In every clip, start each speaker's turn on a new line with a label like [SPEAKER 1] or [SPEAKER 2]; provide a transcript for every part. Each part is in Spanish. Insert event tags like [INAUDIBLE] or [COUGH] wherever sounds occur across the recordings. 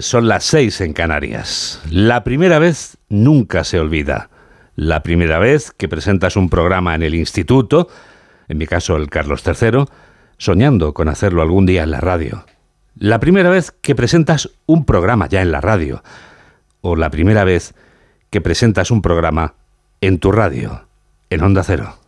[SPEAKER 1] Son las seis en Canarias. La primera vez nunca se olvida. La primera vez que presentas un programa en el instituto, en mi caso el Carlos III, soñando con hacerlo algún día en la radio. La primera vez que presentas un programa ya en la radio. O la primera vez que presentas un programa en tu radio, en Onda Cero.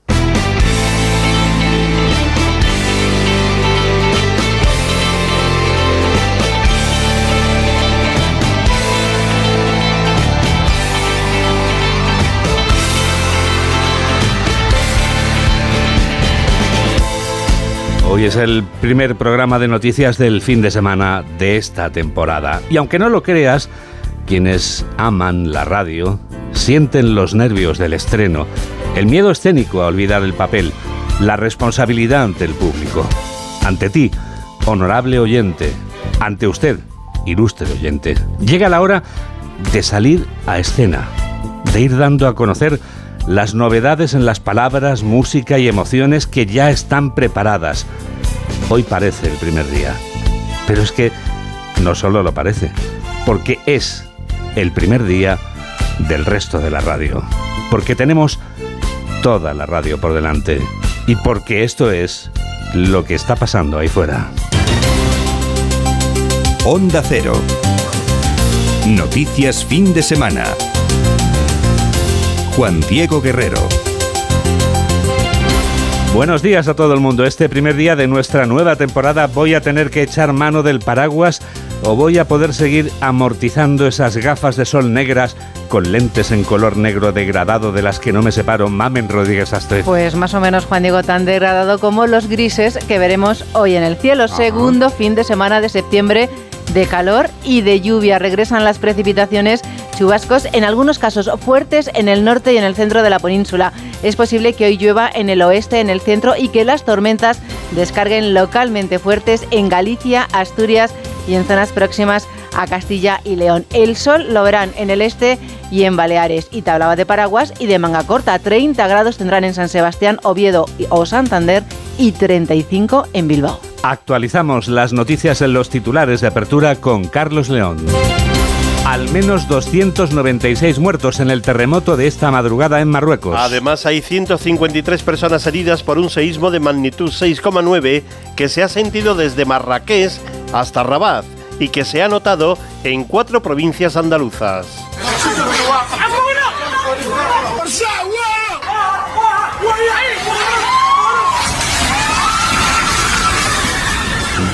[SPEAKER 1] Hoy es el primer programa de noticias del fin de semana de esta temporada. Y aunque no lo creas, quienes aman la radio sienten los nervios del estreno, el miedo escénico a olvidar el papel, la responsabilidad ante el público. Ante ti, honorable oyente, ante usted, ilustre oyente, llega la hora de salir a escena, de ir dando a conocer las novedades en las palabras, música y emociones que ya están preparadas. Hoy parece el primer día, pero es que no solo lo parece, porque es el primer día del resto de la radio, porque tenemos toda la radio por delante y porque esto es lo que está pasando ahí fuera.
[SPEAKER 2] Onda Cero. Noticias fin de semana. Juan Diego Guerrero.
[SPEAKER 1] Buenos días a todo el mundo. Este primer día de nuestra nueva temporada voy a tener que echar mano del paraguas o voy a poder seguir amortizando esas gafas de sol negras con lentes en color negro degradado de las que no me separo. Mamen Rodríguez Astre.
[SPEAKER 3] Pues más o menos, Juan Diego, tan degradado como los grises que veremos hoy en el cielo. Segundo fin de semana de septiembre de calor y de lluvia. Regresan las precipitaciones chubascos, en algunos casos fuertes en el norte y en el centro de la península. Es posible que hoy llueva en el oeste, en el centro y que las tormentas descarguen localmente fuertes en Galicia, Asturias y en zonas próximas a Castilla y León. El sol lo verán en el este y en Baleares. Y te hablaba de paraguas y de manga corta. 30 grados tendrán en San Sebastián, Oviedo o Santander y 35 en Bilbao.
[SPEAKER 1] Actualizamos las noticias en los titulares de apertura con Carlos León. Al menos 296 muertos en el terremoto de esta madrugada en Marruecos.
[SPEAKER 4] Además, hay 153 personas heridas por un seísmo de magnitud 6,9 que se ha sentido desde Marrakech hasta Rabat y que se ha notado en cuatro provincias andaluzas.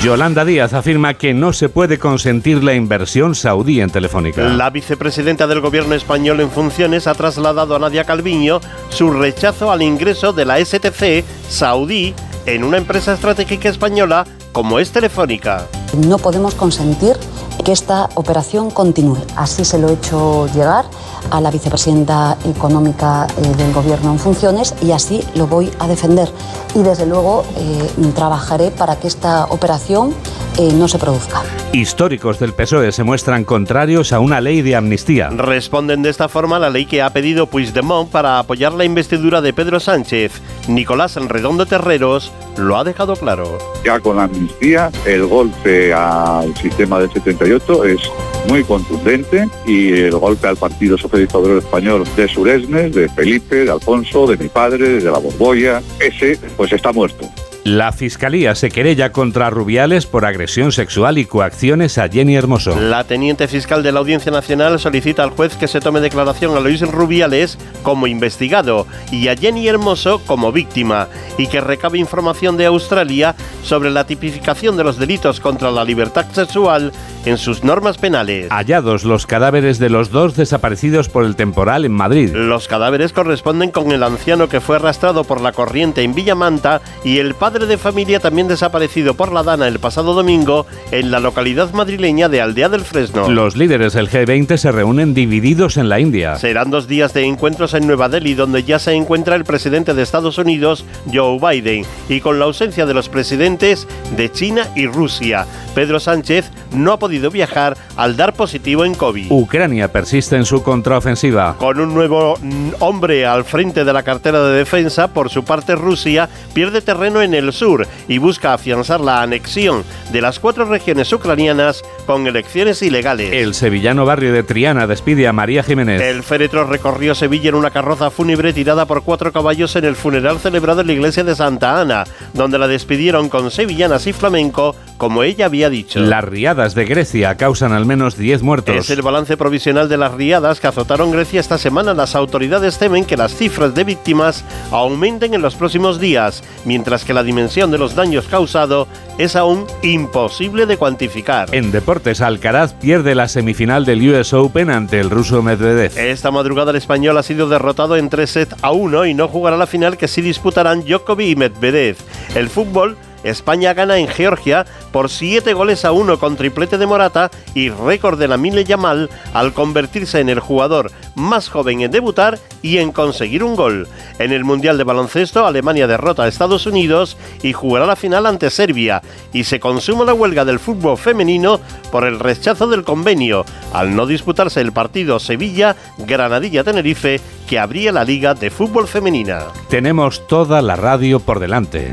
[SPEAKER 1] Yolanda Díaz afirma que no se puede consentir la inversión saudí en Telefónica.
[SPEAKER 4] La vicepresidenta del gobierno español en funciones ha trasladado a Nadia Calviño su rechazo al ingreso de la STC saudí en una empresa estratégica española como es Telefónica.
[SPEAKER 5] No podemos consentir que esta operación continúe. Así se lo he hecho llegar a la vicepresidenta económica eh, del Gobierno en funciones y así lo voy a defender. Y desde luego eh, trabajaré para que esta operación eh, no se produzca.
[SPEAKER 1] Históricos del PSOE se muestran contrarios a una ley de amnistía.
[SPEAKER 4] Responden de esta forma a la ley que ha pedido Puigdemont para apoyar la investidura de Pedro Sánchez. Nicolás Redondo Terreros lo ha dejado claro.
[SPEAKER 6] Ya con la amnistía, el golpe al sistema del 78 es muy contundente y el golpe al Partido Socialista Obrero Español de Suresnes, de Felipe, de Alfonso, de mi padre, de la Borbolla, ese pues está muerto.
[SPEAKER 1] La Fiscalía se querella contra Rubiales por agresión sexual y coacciones a Jenny Hermoso.
[SPEAKER 4] La teniente fiscal de la Audiencia Nacional solicita al juez que se tome declaración a Luis Rubiales como investigado y a Jenny Hermoso como víctima y que recabe información de Australia sobre la tipificación de los delitos contra la libertad sexual en sus normas penales.
[SPEAKER 1] Hallados los cadáveres de los dos desaparecidos por el temporal en Madrid.
[SPEAKER 4] Los cadáveres corresponden con el anciano que fue arrastrado por la corriente en Villamanta y el padre de familia también desaparecido por la Dana el pasado domingo en la localidad madrileña de Aldea del Fresno.
[SPEAKER 1] Los líderes del G20 se reúnen divididos en la India.
[SPEAKER 4] Serán dos días de encuentros en Nueva Delhi, donde ya se encuentra el presidente de Estados Unidos, Joe Biden, y con la ausencia de los presidentes de China y Rusia. Pedro Sánchez no ha podido podido viajar al dar positivo en COVID.
[SPEAKER 1] Ucrania persiste en su contraofensiva.
[SPEAKER 4] Con un nuevo mm, hombre al frente de la cartera de defensa, por su parte Rusia pierde terreno en el sur y busca afianzar la anexión de las cuatro regiones ucranianas con elecciones ilegales.
[SPEAKER 1] El sevillano barrio de Triana despide a María Jiménez.
[SPEAKER 4] El féretro recorrió Sevilla en una carroza fúnebre tirada por cuatro caballos en el funeral celebrado en la iglesia de Santa Ana, donde la despidieron con sevillanas y flamenco, como ella había dicho.
[SPEAKER 1] Las riadas de Grecia causan al menos 10 muertos.
[SPEAKER 4] Es el balance provisional de las riadas que azotaron Grecia esta semana. Las autoridades temen que las cifras de víctimas aumenten en los próximos días, mientras que la dimensión de los daños causados es aún imposible de cuantificar.
[SPEAKER 1] En deportes, Alcaraz pierde la semifinal del US Open ante el ruso Medvedev.
[SPEAKER 4] Esta madrugada el español ha sido derrotado en 3 sets a 1 y no jugará la final que sí disputarán Djokovic y Medvedev. El fútbol España gana en Georgia por 7 goles a 1 con triplete de Morata y récord de la Mile Yamal al convertirse en el jugador más joven en debutar y en conseguir un gol. En el Mundial de Baloncesto, Alemania derrota a Estados Unidos y jugará la final ante Serbia y se consuma la huelga del fútbol femenino por el rechazo del convenio al no disputarse el partido Sevilla-Granadilla-Tenerife que abría la Liga de Fútbol Femenina.
[SPEAKER 1] Tenemos toda la radio por delante.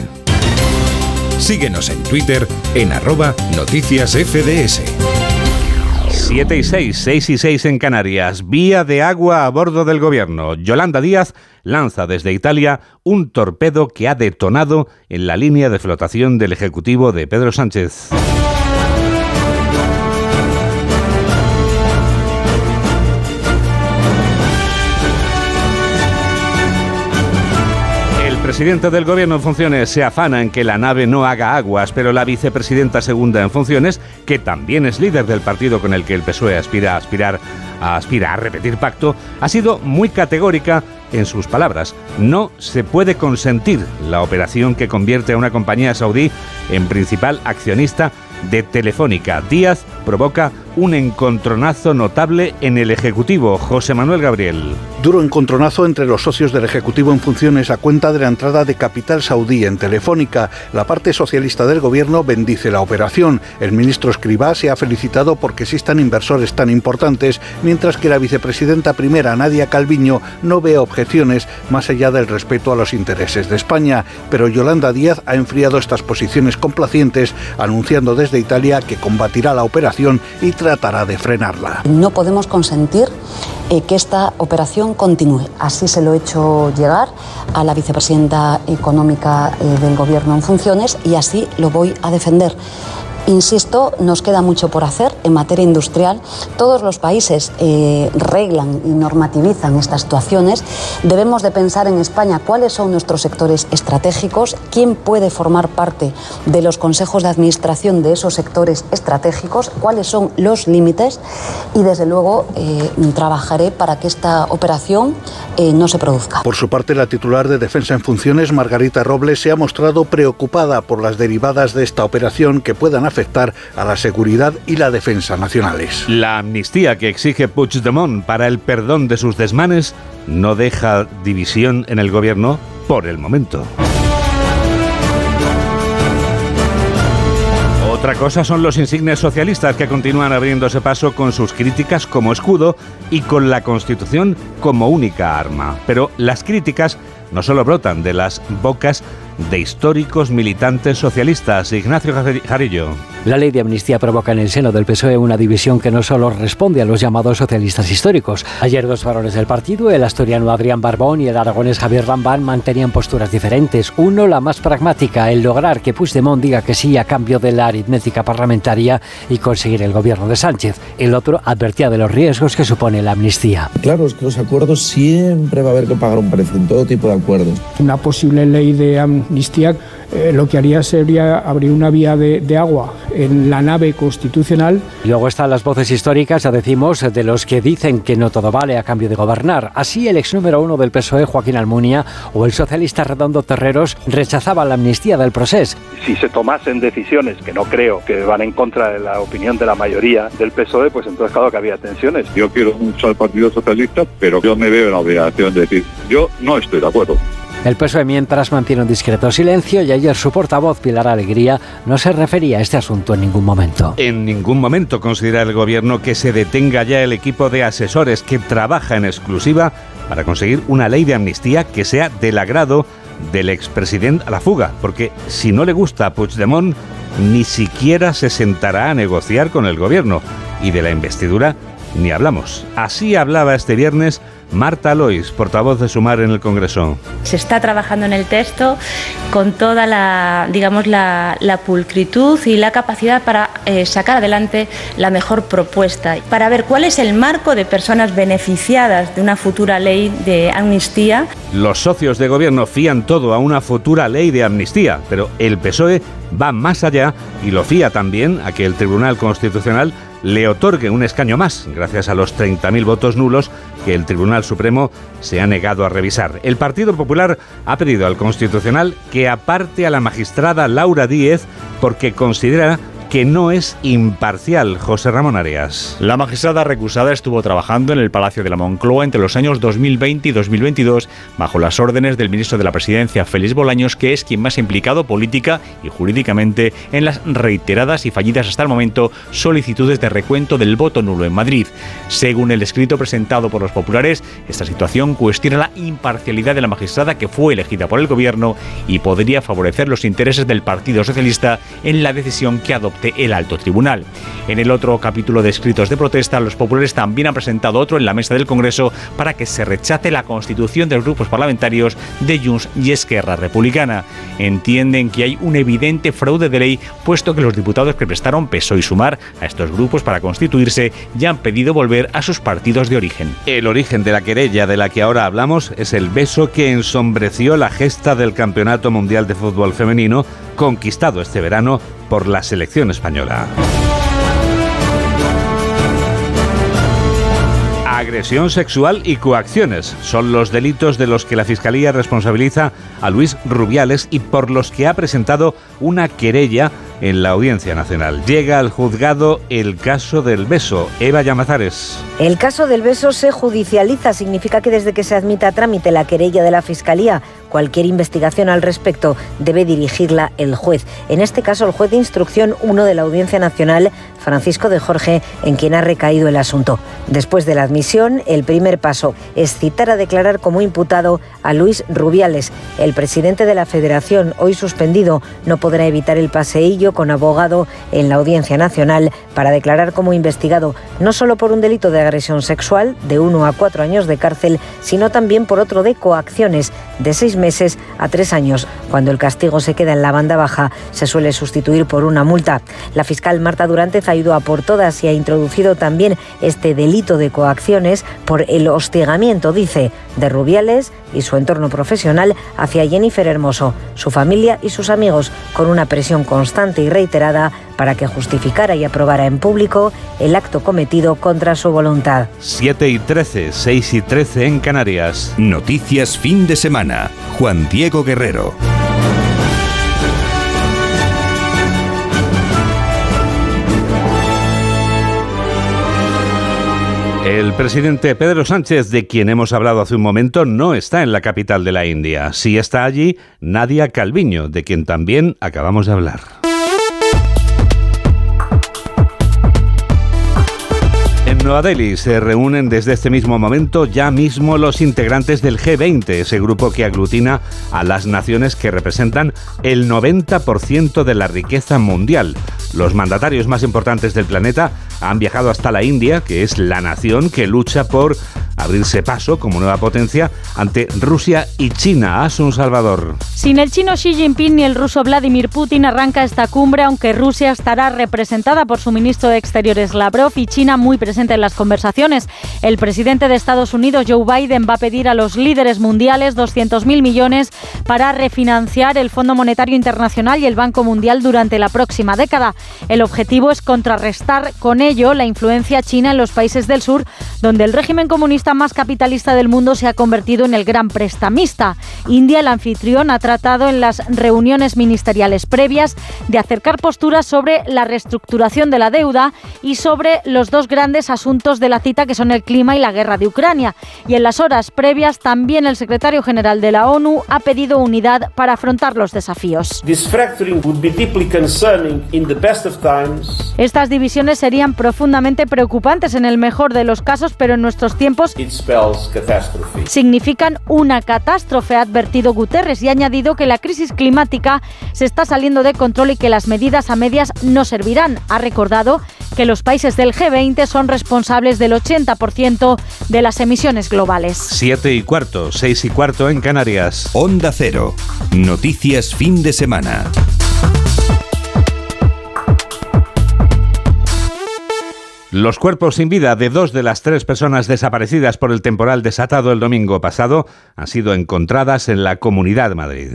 [SPEAKER 2] Síguenos en Twitter en arroba noticias FDS.
[SPEAKER 1] 7 y 6, 6 y 6 en Canarias. Vía de agua a bordo del gobierno. Yolanda Díaz lanza desde Italia un torpedo que ha detonado en la línea de flotación del Ejecutivo de Pedro Sánchez. Presidente del gobierno en funciones se afana en que la nave no haga aguas, pero la vicepresidenta segunda en funciones, que también es líder del partido con el que el PSOE aspira a aspirar a, aspira a repetir pacto, ha sido muy categórica en sus palabras. No se puede consentir la operación que convierte a una compañía saudí en principal accionista de Telefónica. Díaz provoca un encontronazo notable en el Ejecutivo. José Manuel Gabriel.
[SPEAKER 7] Duro encontronazo entre los socios del Ejecutivo en funciones a cuenta de la entrada de capital saudí en Telefónica. La parte socialista del gobierno bendice la operación. El ministro Escribá se ha felicitado porque existan inversores tan importantes, mientras que la vicepresidenta primera, Nadia Calviño, no ve objeciones más allá del respeto a los intereses de España. Pero Yolanda Díaz ha enfriado estas posiciones complacientes, anunciando desde Italia que combatirá la operación y tratará de frenarla.
[SPEAKER 5] No podemos consentir eh, que esta operación continúe. Así se lo he hecho llegar a la vicepresidenta económica eh, del Gobierno en funciones y así lo voy a defender. Insisto, nos queda mucho por hacer en materia industrial. Todos los países eh, reglan y normativizan estas situaciones. Debemos de pensar en España cuáles son nuestros sectores estratégicos, quién puede formar parte de los consejos de administración de esos sectores estratégicos, cuáles son los límites y desde luego eh, trabajaré para que esta operación eh, no se produzca.
[SPEAKER 7] Por su parte, la titular de Defensa en Funciones, Margarita Robles, se ha mostrado preocupada por las derivadas de esta operación que puedan afectar a la seguridad y la defensa nacionales.
[SPEAKER 1] La amnistía que exige Puigdemont para el perdón de sus desmanes no deja división en el gobierno por el momento. Otra cosa son los insignes socialistas que continúan abriéndose paso con sus críticas como escudo y con la Constitución como única arma. Pero las críticas no solo brotan de las bocas de históricos militantes socialistas. Ignacio Jarillo.
[SPEAKER 8] La ley de amnistía provoca en el seno del PSOE una división que no solo responde a los llamados socialistas históricos. Ayer dos varones del partido, el asturiano Adrián Barbón y el aragonés Javier Rambán, mantenían posturas diferentes. Uno, la más pragmática, el lograr que Puigdemont diga que sí a cambio de la aritmética parlamentaria y conseguir el gobierno de Sánchez. El otro advertía de los riesgos que supone la amnistía.
[SPEAKER 9] Claro, es que los acuerdos siempre va a haber que pagar un precio en todo tipo de acuerdos.
[SPEAKER 10] Una posible ley de amnistía eh, lo que haría sería abrir una vía de, de, agua en la nave constitucional.
[SPEAKER 8] Luego están las voces históricas, ya decimos, de los que dicen que no todo vale a cambio de gobernar. Así el ex número uno del PSOE, Joaquín Almunia, o el socialista Redondo Terreros rechazaban la amnistía del proceso.
[SPEAKER 11] Si se tomasen decisiones, que no creo que van en contra de la opinión de la mayoría del PSOE, pues entonces claro que había tensiones.
[SPEAKER 6] Yo quiero mucho al Partido Socialista, pero yo me veo en la obligación de decir, yo no estoy de acuerdo.
[SPEAKER 8] El PSOE mientras mantiene un discreto silencio y ayer su portavoz Pilar Alegría no se refería a este asunto en ningún momento.
[SPEAKER 1] En ningún momento considera el gobierno que se detenga ya el equipo de asesores que trabaja en exclusiva para conseguir una ley de amnistía que sea del agrado del expresidente a la fuga, porque si no le gusta a Puigdemont, ni siquiera se sentará a negociar con el gobierno y de la investidura ni hablamos. Así hablaba este viernes Marta Lois, portavoz de Sumar en el Congreso.
[SPEAKER 12] Se está trabajando en el texto con toda la, digamos, la, pulcritud y la capacidad para eh, sacar adelante la mejor propuesta, para ver cuál es el marco de personas beneficiadas de una futura ley de amnistía.
[SPEAKER 1] Los socios de gobierno fían todo a una futura ley de amnistía, pero el PSOE va más allá y lo fía también a que el Tribunal Constitucional le otorgue un escaño más, gracias a los 30.000 votos nulos que el Tribunal Supremo se ha negado a revisar. El Partido Popular ha pedido al Constitucional que aparte a la magistrada Laura Díez porque considera que no es imparcial, José Ramón Arias.
[SPEAKER 13] La magistrada recusada estuvo trabajando en el Palacio de la Moncloa entre los años 2020 y 2022 bajo las órdenes del ministro de la Presidencia, Félix Bolaños, que es quien más ha implicado política y jurídicamente en las reiteradas y fallidas hasta el momento solicitudes de recuento del voto nulo en Madrid. Según el escrito presentado por los populares, esta situación cuestiona la imparcialidad de la magistrada que fue elegida por el gobierno y podría favorecer los intereses del Partido Socialista en la decisión que adoptó el alto tribunal. En el otro capítulo de escritos de protesta, los populares también han presentado otro en la mesa del Congreso para que se rechace la constitución de los grupos parlamentarios de Junts y Esquerra Republicana. Entienden que hay un evidente fraude de ley, puesto que los diputados que prestaron peso y sumar a estos grupos para constituirse ya han pedido volver a sus partidos de origen.
[SPEAKER 1] El origen de la querella de la que ahora hablamos es el beso que ensombreció la gesta del Campeonato Mundial de Fútbol Femenino conquistado este verano por la selección española. Agresión sexual y coacciones son los delitos de los que la Fiscalía responsabiliza a Luis Rubiales y por los que ha presentado una querella en la Audiencia Nacional. Llega al juzgado el caso del beso. Eva Llamazares.
[SPEAKER 14] El caso del beso se judicializa. Significa que desde que se admita a trámite la querella de la Fiscalía, cualquier investigación al respecto debe dirigirla el juez. En este caso, el juez de instrucción 1 de la Audiencia Nacional, Francisco de Jorge, en quien ha recaído el asunto. Después de la admisión, el primer paso es citar a declarar como imputado a Luis Rubiales. El presidente de la Federación, hoy suspendido, no podrá evitar el paseillo con abogado en la Audiencia Nacional para declarar como investigado no solo por un delito de agresión sexual de uno a cuatro años de cárcel, sino también por otro de coacciones de seis meses a tres años. Cuando el castigo se queda en la banda baja, se suele sustituir por una multa. La fiscal Marta Durantez ha ido a por todas y ha introducido también este delito de coacciones por el hostigamiento, dice, de Rubiales y su entorno profesional hacia Jennifer Hermoso, su familia y sus amigos, con una presión constante y reiterada para que justificara y aprobara en público el acto cometido contra su voluntad.
[SPEAKER 1] 7 y 13, 6 y 13 en Canarias.
[SPEAKER 2] Noticias fin de semana. Juan Diego Guerrero.
[SPEAKER 1] El presidente Pedro Sánchez, de quien hemos hablado hace un momento, no está en la capital de la India. Sí está allí Nadia Calviño, de quien también acabamos de hablar. Nueva Delhi se reúnen desde este mismo momento ya mismo los integrantes del G20, ese grupo que aglutina a las naciones que representan el 90% de la riqueza mundial. Los mandatarios más importantes del planeta han viajado hasta la India, que es la nación que lucha por abrirse paso como nueva potencia ante Rusia y China. Asun Salvador.
[SPEAKER 15] Sin el chino Xi Jinping ni el ruso Vladimir Putin arranca esta cumbre, aunque Rusia estará representada por su ministro de Exteriores Lavrov y China muy presente en las conversaciones. El presidente de Estados Unidos, Joe Biden, va a pedir a los líderes mundiales 200.000 millones para refinanciar el Fondo Monetario Internacional y el Banco Mundial durante la próxima década. El objetivo es contrarrestar con ello la influencia china en los países del sur, donde el régimen comunista más capitalista del mundo se ha convertido en el gran prestamista. India, el anfitrión, ha tratado en las reuniones ministeriales previas de acercar posturas sobre la reestructuración de la deuda y sobre los dos grandes asuntos de la cita que son el clima y la guerra de Ucrania. Y en las horas previas también el secretario general de la ONU ha pedido unidad para afrontar los desafíos. Estas divisiones serían profundamente preocupantes en el mejor de los casos, pero en nuestros tiempos significan una catástrofe, ha advertido Guterres y ha añadido que la crisis climática se está saliendo de control y que las medidas a medias no servirán. Ha recordado que los países del G20 son responsables del 80% de las emisiones globales.
[SPEAKER 1] Siete y cuarto, seis y cuarto en Canarias.
[SPEAKER 2] Onda Cero. Noticias fin de semana.
[SPEAKER 1] Los cuerpos sin vida de dos de las tres personas desaparecidas por el temporal desatado el domingo pasado han sido encontradas en la Comunidad de Madrid.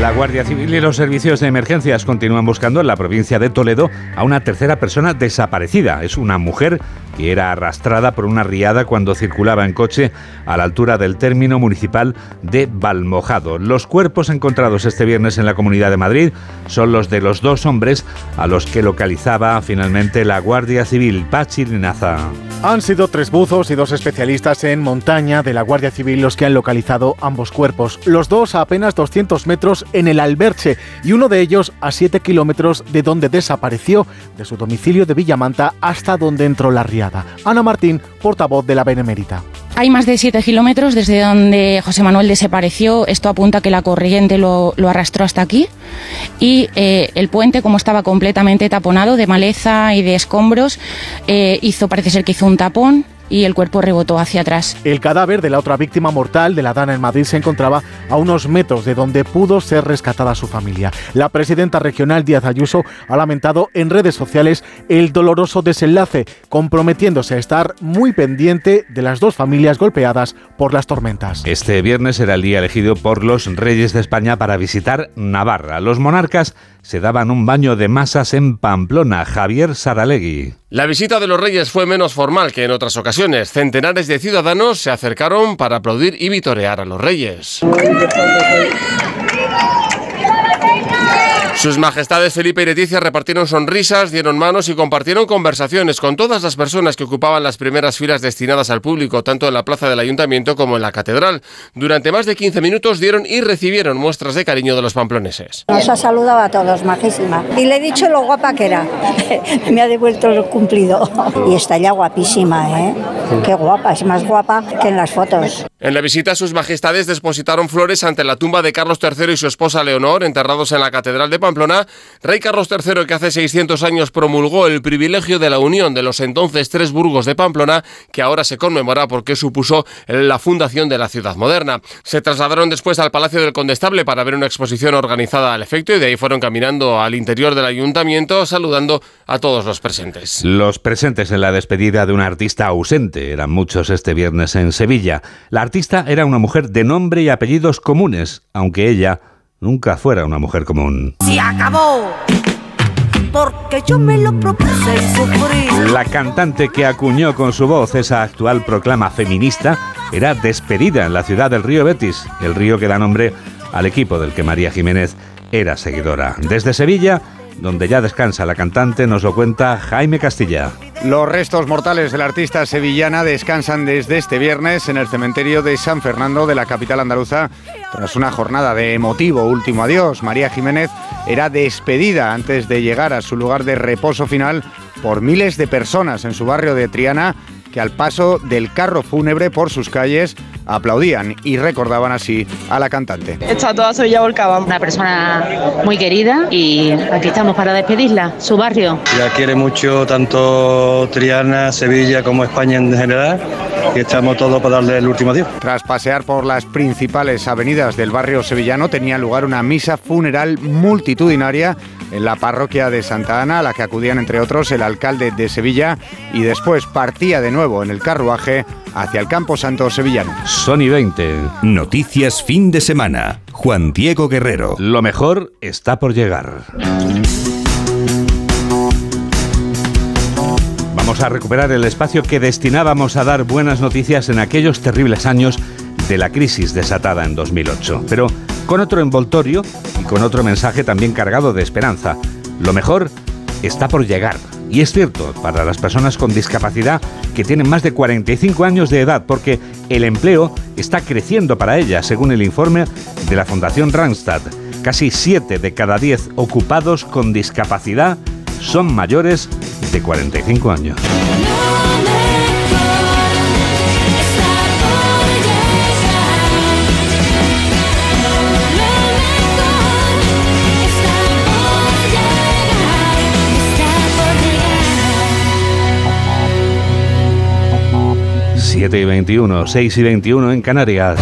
[SPEAKER 1] La Guardia Civil y los servicios de emergencias continúan buscando en la provincia de Toledo a una tercera persona desaparecida. Es una mujer que era arrastrada por una riada cuando circulaba en coche a la altura del término municipal de Valmojado. Los cuerpos encontrados este viernes en la Comunidad de Madrid son los de los dos hombres a los que localizaba finalmente la Guardia Civil. Pachi Linaza.
[SPEAKER 16] Han sido tres buzos y dos especialistas en montaña de la Guardia Civil los que han localizado ambos cuerpos. Los dos a apenas 200 metros en el Alberche y uno de ellos a 7 kilómetros de donde desapareció, de su domicilio de Villamanta hasta donde entró la riada. Ana Martín, portavoz de la Benemérita.
[SPEAKER 17] Hay más de 7 kilómetros desde donde José Manuel desapareció. Esto apunta que la corriente lo, arrastró hasta aquí. Y eh, el puente, como estaba completamente taponado de maleza y de escombros, eh, hizo, parece ser que hizo un tapón y el cuerpo rebotó hacia atrás.
[SPEAKER 16] El cadáver de la otra víctima mortal de la Dana en Madrid se encontraba a unos metros de donde pudo ser rescatada su familia. La presidenta regional Díaz Ayuso ha lamentado en redes sociales el doloroso desenlace, comprometiéndose a estar muy pendiente de las dos familias golpeadas por las tormentas.
[SPEAKER 1] Este viernes era el día elegido por los reyes de España para visitar Navarra. Los monarcas se daban un baño de masas en Pamplona. Javier Saralegui.
[SPEAKER 18] La visita de los reyes fue menos formal que en otras ocasiones. Centenares de ciudadanos se acercaron para aplaudir y vitorear a los reyes. Sus majestades Felipe y Leticia repartieron sonrisas, dieron manos y compartieron conversaciones con todas las personas que ocupaban las primeras filas destinadas al público, tanto en la plaza del ayuntamiento como en la catedral. Durante más de 15 minutos dieron y recibieron muestras de cariño de los pamploneses.
[SPEAKER 19] Nos ha saludado a todos, majísima. Y le he dicho lo guapa que era. [LAUGHS] Me ha devuelto el cumplido. Y está ya guapísima, ¿eh? Qué guapa, es más guapa que en las fotos.
[SPEAKER 18] En la visita, sus majestades depositaron flores ante la tumba de Carlos III y su esposa Leonor, enterrados en la catedral de Pamplona, rey Carlos III que hace 600 años promulgó el privilegio de la unión de los entonces tres burgos de Pamplona, que ahora se conmemora porque supuso la fundación de la ciudad moderna. Se trasladaron después al Palacio del Condestable para ver una exposición organizada al efecto y de ahí fueron caminando al interior del ayuntamiento saludando a todos los presentes.
[SPEAKER 1] Los presentes en la despedida de un artista ausente eran muchos este viernes en Sevilla. La artista era una mujer de nombre y apellidos comunes, aunque ella nunca fuera una mujer común.
[SPEAKER 20] ¡Se acabó! Porque yo me lo propuse y sufrí.
[SPEAKER 1] La cantante que acuñó con su voz esa actual proclama feminista era despedida en la ciudad del río Betis, el río que da nombre al equipo del que María Jiménez era seguidora. Desde Sevilla, donde ya descansa la cantante, nos lo cuenta Jaime Castilla.
[SPEAKER 21] Los restos mortales de la artista sevillana descansan desde este viernes en el cementerio de San Fernando de la capital andaluza tras una jornada de emotivo último adiós. María Jiménez era despedida antes de llegar a su lugar de reposo final por miles de personas en su barrio de Triana que al paso del carro fúnebre por sus calles aplaudían y recordaban así a la cantante.
[SPEAKER 22] Está toda Sevilla volcada.
[SPEAKER 23] Una persona muy querida y aquí estamos para despedirla, su barrio.
[SPEAKER 24] La quiere mucho tanto Triana, Sevilla como España en general y estamos todos para darle el último adiós.
[SPEAKER 21] Tras pasear por las principales avenidas del barrio sevillano tenía lugar una misa funeral multitudinaria en la parroquia de Santa Ana, a la que acudían entre otros el alcalde de Sevilla y después partía de nuevo en el carruaje hacia el Campo Santo sevillano.
[SPEAKER 1] Sony 20.
[SPEAKER 2] Noticias fin de semana. Juan Diego Guerrero.
[SPEAKER 1] Lo mejor está por llegar. Vamos a recuperar el espacio que destinábamos a dar buenas noticias en aquellos terribles años de la crisis desatada en 2008, pero con otro envoltorio y con otro mensaje también cargado de esperanza. Lo mejor está por llegar. Y es cierto, para las personas con discapacidad que tienen más de 45 años de edad, porque el empleo está creciendo para ellas, según el informe de la Fundación Randstad. Casi 7 de cada 10 ocupados con discapacidad son mayores de 45 años. ...7 y 21, 6 y 21 en Canarias.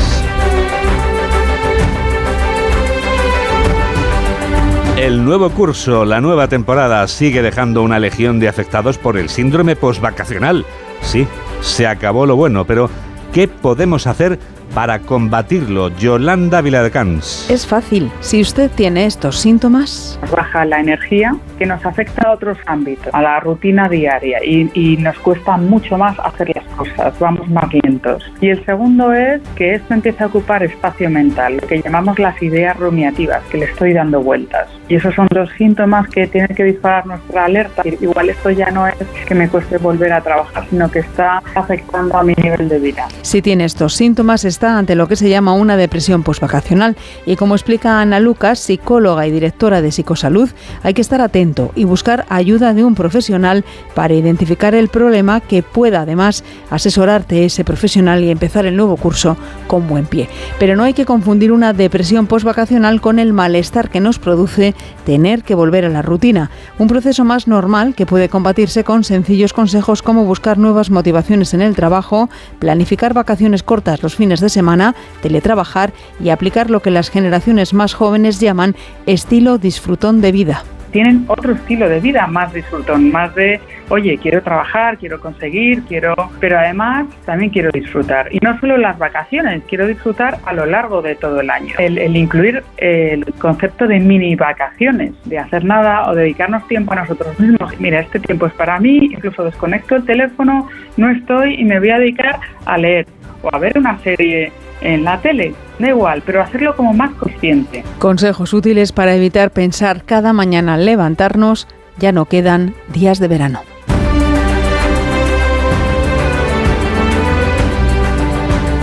[SPEAKER 1] El nuevo curso, la nueva temporada, sigue dejando una legión de afectados por el síndrome postvacacional. Sí, se acabó lo bueno, pero ¿qué podemos hacer para combatirlo? Yolanda Viladecans.
[SPEAKER 25] Es fácil. Si usted tiene estos síntomas...
[SPEAKER 26] Baja la energía, que nos afecta a otros ámbitos, a la rutina diaria y, y nos cuesta mucho más hacer las cosas, vamos más lentos. Y el segundo es que esto empieza a ocupar espacio mental, lo que llamamos las ideas rumiativas, que le estoy dando vueltas. Y esos son dos síntomas que tienen que disparar nuestra alerta. Igual esto ya no es que me cueste volver a trabajar, sino que está afectando a mi nivel de vida.
[SPEAKER 25] Si tiene estos síntomas, está ante lo que se llama una depresión postvacacional. Y como explica Ana Lucas, psicóloga y directora de Psicosalud, hay que estar atento y buscar ayuda de un profesional para identificar el problema que pueda además asesorarte ese profesional y empezar el nuevo curso con buen pie. Pero no hay que confundir una depresión postvacacional con el malestar que nos produce tener que volver a la rutina, un proceso más normal que puede combatirse con sencillos consejos como buscar nuevas motivaciones en el trabajo, planificar vacaciones cortas los fines de semana, teletrabajar y aplicar lo que las generaciones más jóvenes llaman estilo disfrutón de vida
[SPEAKER 26] tienen otro estilo de vida más disfrutón, más de, oye, quiero trabajar, quiero conseguir, quiero, pero además también quiero disfrutar. Y no solo las vacaciones, quiero disfrutar a lo largo de todo el año. El, el incluir el concepto de mini vacaciones, de hacer nada o dedicarnos tiempo a nosotros mismos. Mira, este tiempo es para mí, incluso desconecto el teléfono, no estoy y me voy a dedicar a leer o a ver una serie en la tele, da igual, pero hacerlo como más consciente.
[SPEAKER 25] Consejos útiles para evitar pensar cada mañana al levantarnos, ya no quedan días de verano.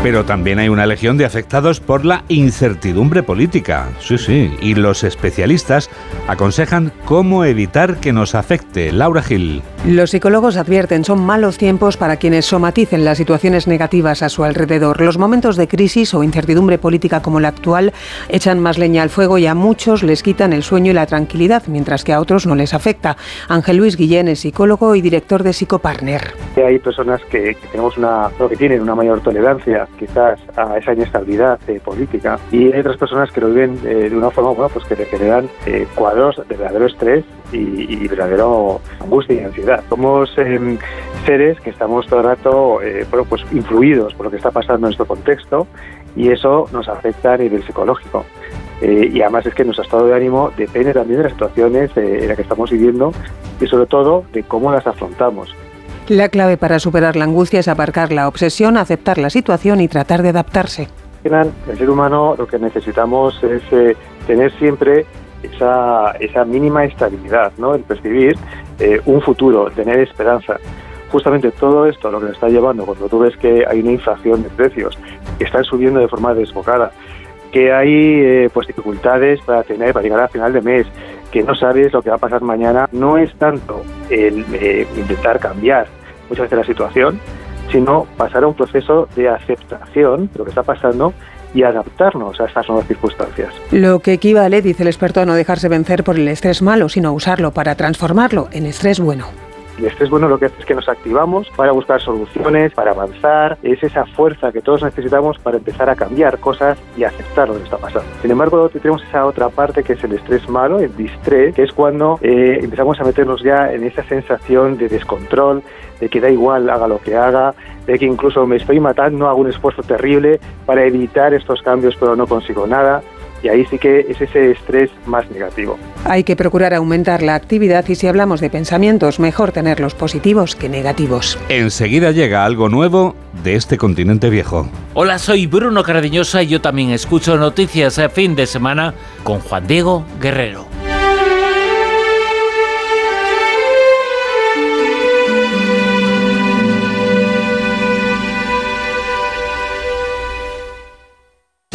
[SPEAKER 1] Pero también hay una legión de afectados por la incertidumbre política. Sí, sí. Y los especialistas aconsejan cómo evitar que nos afecte. Laura Gil.
[SPEAKER 27] Los psicólogos advierten son malos tiempos para quienes somaticen las situaciones negativas a su alrededor. Los momentos de crisis o incertidumbre política como la actual echan más leña al fuego y a muchos les quitan el sueño y la tranquilidad, mientras que a otros no les afecta. Ángel Luis Guillén es psicólogo y director de Psicopartner.
[SPEAKER 22] Hay personas que, que tenemos una, que tienen una mayor tolerancia quizás a esa inestabilidad eh, política y hay otras personas que lo viven eh, de una forma bueno, pues que le generan eh, cuadros de verdadero estrés y, y, verdadero angustia y ansiedad. Somos em, seres que estamos todo el rato bueno, pues influidos por lo que está pasando en nuestro contexto y eso nos afecta a nivel psicológico. y además es que nuestro estado de ánimo depende también de las situaciones en las que estamos viviendo y sobre todo de cómo las afrontamos.
[SPEAKER 27] La clave para superar la angustia es aparcar la obsesión, aceptar la situación y tratar de adaptarse.
[SPEAKER 22] El ser humano lo que necesitamos es eh, tener siempre esa, esa, mínima estabilidad, ¿no? el percibir eh, un futuro, tener esperanza. Justamente todo esto lo que nos está llevando cuando tú ves que hay una inflación de precios, que están subiendo de forma desbocada, que hay eh, pues dificultades para tener para llegar al final de mes, que no sabes lo que va a pasar mañana, no es tanto el eh, intentar cambiar muchas veces la situación, sino pasar a un proceso de aceptación de lo que está pasando y adaptarnos a estas nuevas circunstancias.
[SPEAKER 27] Lo que equivale, dice el experto, a no dejarse vencer por el estrés malo, sino usarlo para transformarlo en estrés bueno.
[SPEAKER 22] El estrés bueno lo que hace es que nos activamos para buscar soluciones, para avanzar, es esa fuerza que todos necesitamos para empezar a cambiar cosas y aceptar lo que está pasando. Sin embargo, tenemos esa otra parte que es el estrés malo, el distrés, que es cuando eh, empezamos a meternos ya en esa sensación de descontrol, de que da igual haga lo que haga, de que incluso me estoy matando, hago un esfuerzo terrible para evitar estos cambios pero no consigo nada. Y ahí sí que es ese estrés más negativo.
[SPEAKER 27] Hay que procurar aumentar la actividad y si hablamos de pensamientos, mejor tenerlos positivos que negativos.
[SPEAKER 1] Enseguida llega algo nuevo de este continente viejo.
[SPEAKER 28] Hola, soy Bruno Cardeñosa y yo también escucho noticias a fin de semana con Juan Diego Guerrero.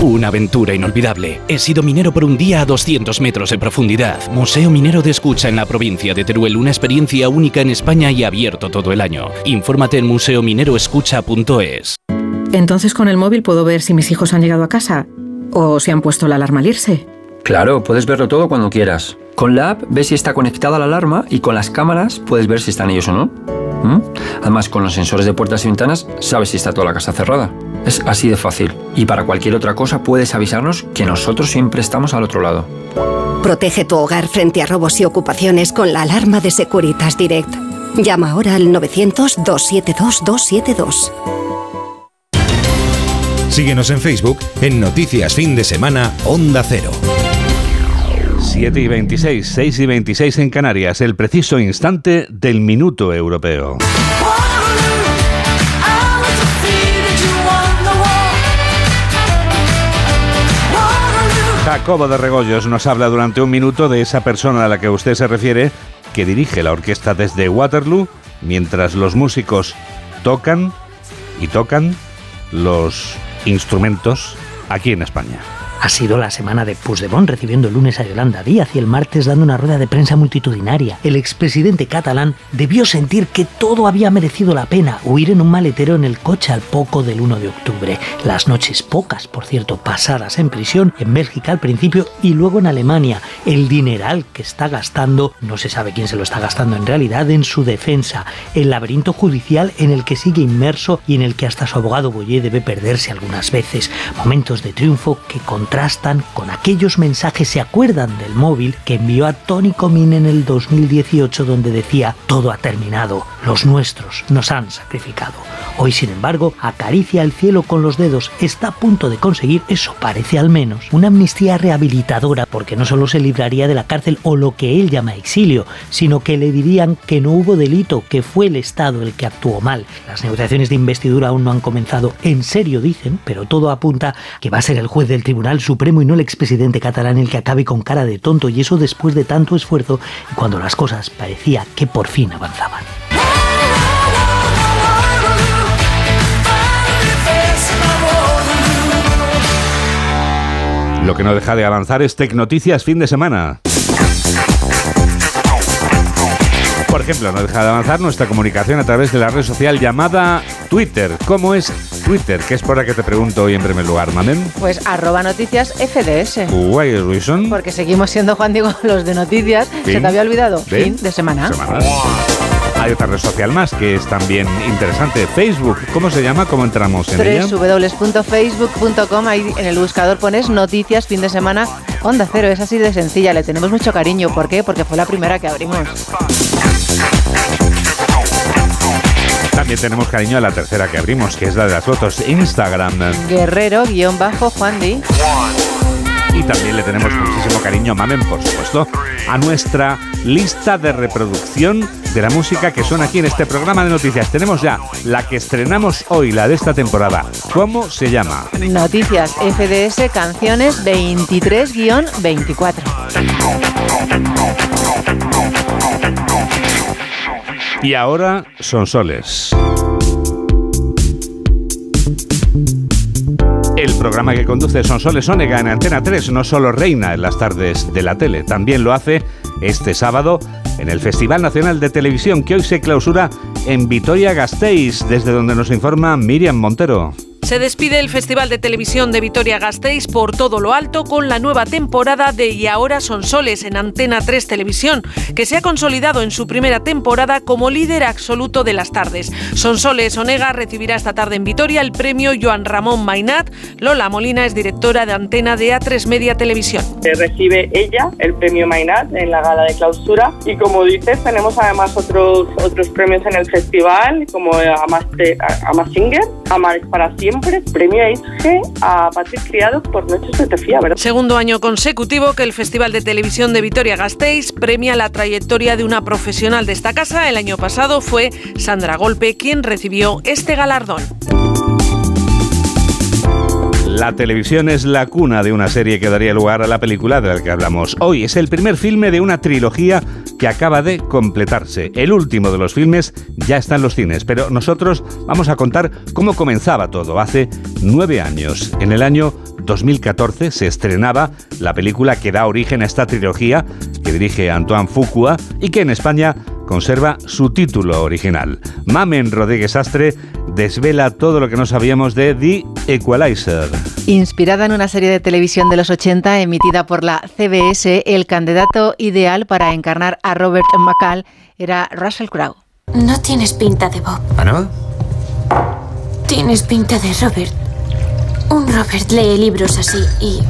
[SPEAKER 29] Una aventura inolvidable. He sido minero por un día a 200 metros de profundidad. Museo Minero de Escucha en la provincia de Teruel. Una experiencia única en España y abierto todo el año. Infórmate en museomineroescucha.es.
[SPEAKER 30] Entonces con el móvil puedo ver si mis hijos han llegado a casa o si han puesto la alarma al irse.
[SPEAKER 31] Claro, puedes verlo todo cuando quieras. Con la app ves si está conectada la alarma y con las cámaras puedes ver si están ellos o no. ¿Mm? Además, con los sensores de puertas y ventanas sabes si está toda la casa cerrada. Es así de fácil. Y para cualquier otra cosa puedes avisarnos que nosotros siempre estamos al otro lado.
[SPEAKER 32] Protege tu hogar frente a robos y ocupaciones con la alarma de Securitas Direct. Llama ahora al 900-272-272.
[SPEAKER 2] Síguenos en Facebook en Noticias Fin de Semana Onda Cero.
[SPEAKER 1] 7 y 26, 6 y 26 en Canarias, el preciso instante del minuto europeo. Jacobo de Regoyos nos habla durante un minuto de esa persona a la que usted se refiere que dirige la orquesta desde Waterloo mientras los músicos tocan y tocan los instrumentos aquí en España.
[SPEAKER 33] Ha sido la semana de Puigdemont recibiendo el lunes a Yolanda Díaz y el martes dando una rueda de prensa multitudinaria. El expresidente catalán debió sentir que todo había merecido la pena, huir en un maletero en el coche al poco del 1 de octubre. Las noches pocas, por cierto, pasadas en prisión, en Bélgica al principio y luego en Alemania. El dineral que está gastando, no se sabe quién se lo está gastando en realidad, en su defensa. El laberinto judicial en el que sigue inmerso y en el que hasta su abogado Boyer debe perderse algunas veces. Momentos de triunfo que con contrastan con aquellos mensajes, se acuerdan del móvil que envió a Tony Comín en el 2018 donde decía, todo ha terminado, los nuestros nos han sacrificado. Hoy, sin embargo, acaricia el cielo con los dedos, está a punto de conseguir, eso parece al menos, una amnistía rehabilitadora porque no solo se libraría de la cárcel o lo que él llama exilio, sino que le dirían que no hubo delito, que fue el Estado el que actuó mal. Las negociaciones de investidura aún no han comenzado, en serio dicen, pero todo apunta que va a ser el juez del Tribunal Supremo y no el expresidente catalán el que acabe con cara de tonto y eso después de tanto esfuerzo y cuando las cosas parecía que por fin avanzaban.
[SPEAKER 1] Lo que no deja de avanzar es Tecnoticias fin de semana. Por ejemplo, no deja de avanzar nuestra comunicación a través de la red social llamada Twitter. ¿Cómo es Twitter? Que es por la que te pregunto hoy en primer lugar, Mamen.
[SPEAKER 34] Pues arroba noticias FDS.
[SPEAKER 1] Why reason?
[SPEAKER 34] Porque seguimos siendo, Juan Diego, [LAUGHS] los de noticias. ¿Se te había olvidado?
[SPEAKER 1] ¿De?
[SPEAKER 34] Fin de semana.
[SPEAKER 1] Hay otra red social más que es también interesante. Facebook. ¿Cómo se llama? ¿Cómo entramos en ella?
[SPEAKER 34] www.facebook.com Ahí en el buscador pones noticias fin de semana Onda Cero. Es así de sencilla. Le tenemos mucho cariño. ¿Por qué? Porque fue la primera que abrimos.
[SPEAKER 1] También tenemos cariño a la tercera que abrimos, que es la de las fotos. Instagram.
[SPEAKER 34] Guerrero-Juan Di.
[SPEAKER 1] Y también le tenemos muchísimo cariño Mamen, por supuesto, a nuestra lista de reproducción de la música que suena aquí en este programa de noticias. Tenemos ya la que estrenamos hoy, la de esta temporada. ¿Cómo se llama?
[SPEAKER 34] Noticias FDS Canciones 23-24.
[SPEAKER 1] Y ahora son soles. El programa que conduce Sonsoles Onega en Antena 3 no solo reina en las tardes de la tele, también lo hace este sábado en el Festival Nacional de Televisión que hoy se clausura en Vitoria-Gasteiz, desde donde nos informa Miriam Montero.
[SPEAKER 35] Se despide el Festival de Televisión de Vitoria-Gasteiz por todo lo alto con la nueva temporada de Y ahora son soles en Antena 3 Televisión, que se ha consolidado en su primera temporada como líder absoluto de las tardes. Sonsoles Onega recibirá esta tarde en Vitoria el premio Joan Ramón Mainat. Lola Molina es directora de Antena de A3 Media Televisión.
[SPEAKER 36] Recibe ella el premio Mainat en la gala de clausura y como dices tenemos además otros, otros premios en el festival como Amas, Amas Singer Amar es para siempre, premio EISG a Patrick Criado por Noches de Tefía, ¿verdad?
[SPEAKER 35] Segundo año consecutivo que el Festival de Televisión de Vitoria-Gasteiz premia la trayectoria de una profesional de esta casa. El año pasado fue Sandra Golpe quien recibió este galardón.
[SPEAKER 1] La televisión es la cuna de una serie que daría lugar a la película de la que hablamos hoy. Es el primer filme de una trilogía que acaba de completarse. El último de los filmes ya está en los cines, pero nosotros vamos a contar cómo comenzaba todo. Hace nueve años, en el año 2014, se estrenaba la película que da origen a esta trilogía que dirige Antoine Fuqua y que en España conserva su título original. Mamen Rodríguez Astre desvela todo lo que no sabíamos de The Equalizer.
[SPEAKER 34] Inspirada en una serie de televisión de los 80 emitida por la CBS, el candidato ideal para encarnar a Robert McCall era Russell Crowe.
[SPEAKER 37] No tienes pinta de Bob.
[SPEAKER 38] ¿Ah, no?
[SPEAKER 37] Tienes pinta de Robert. Un Robert lee libros así y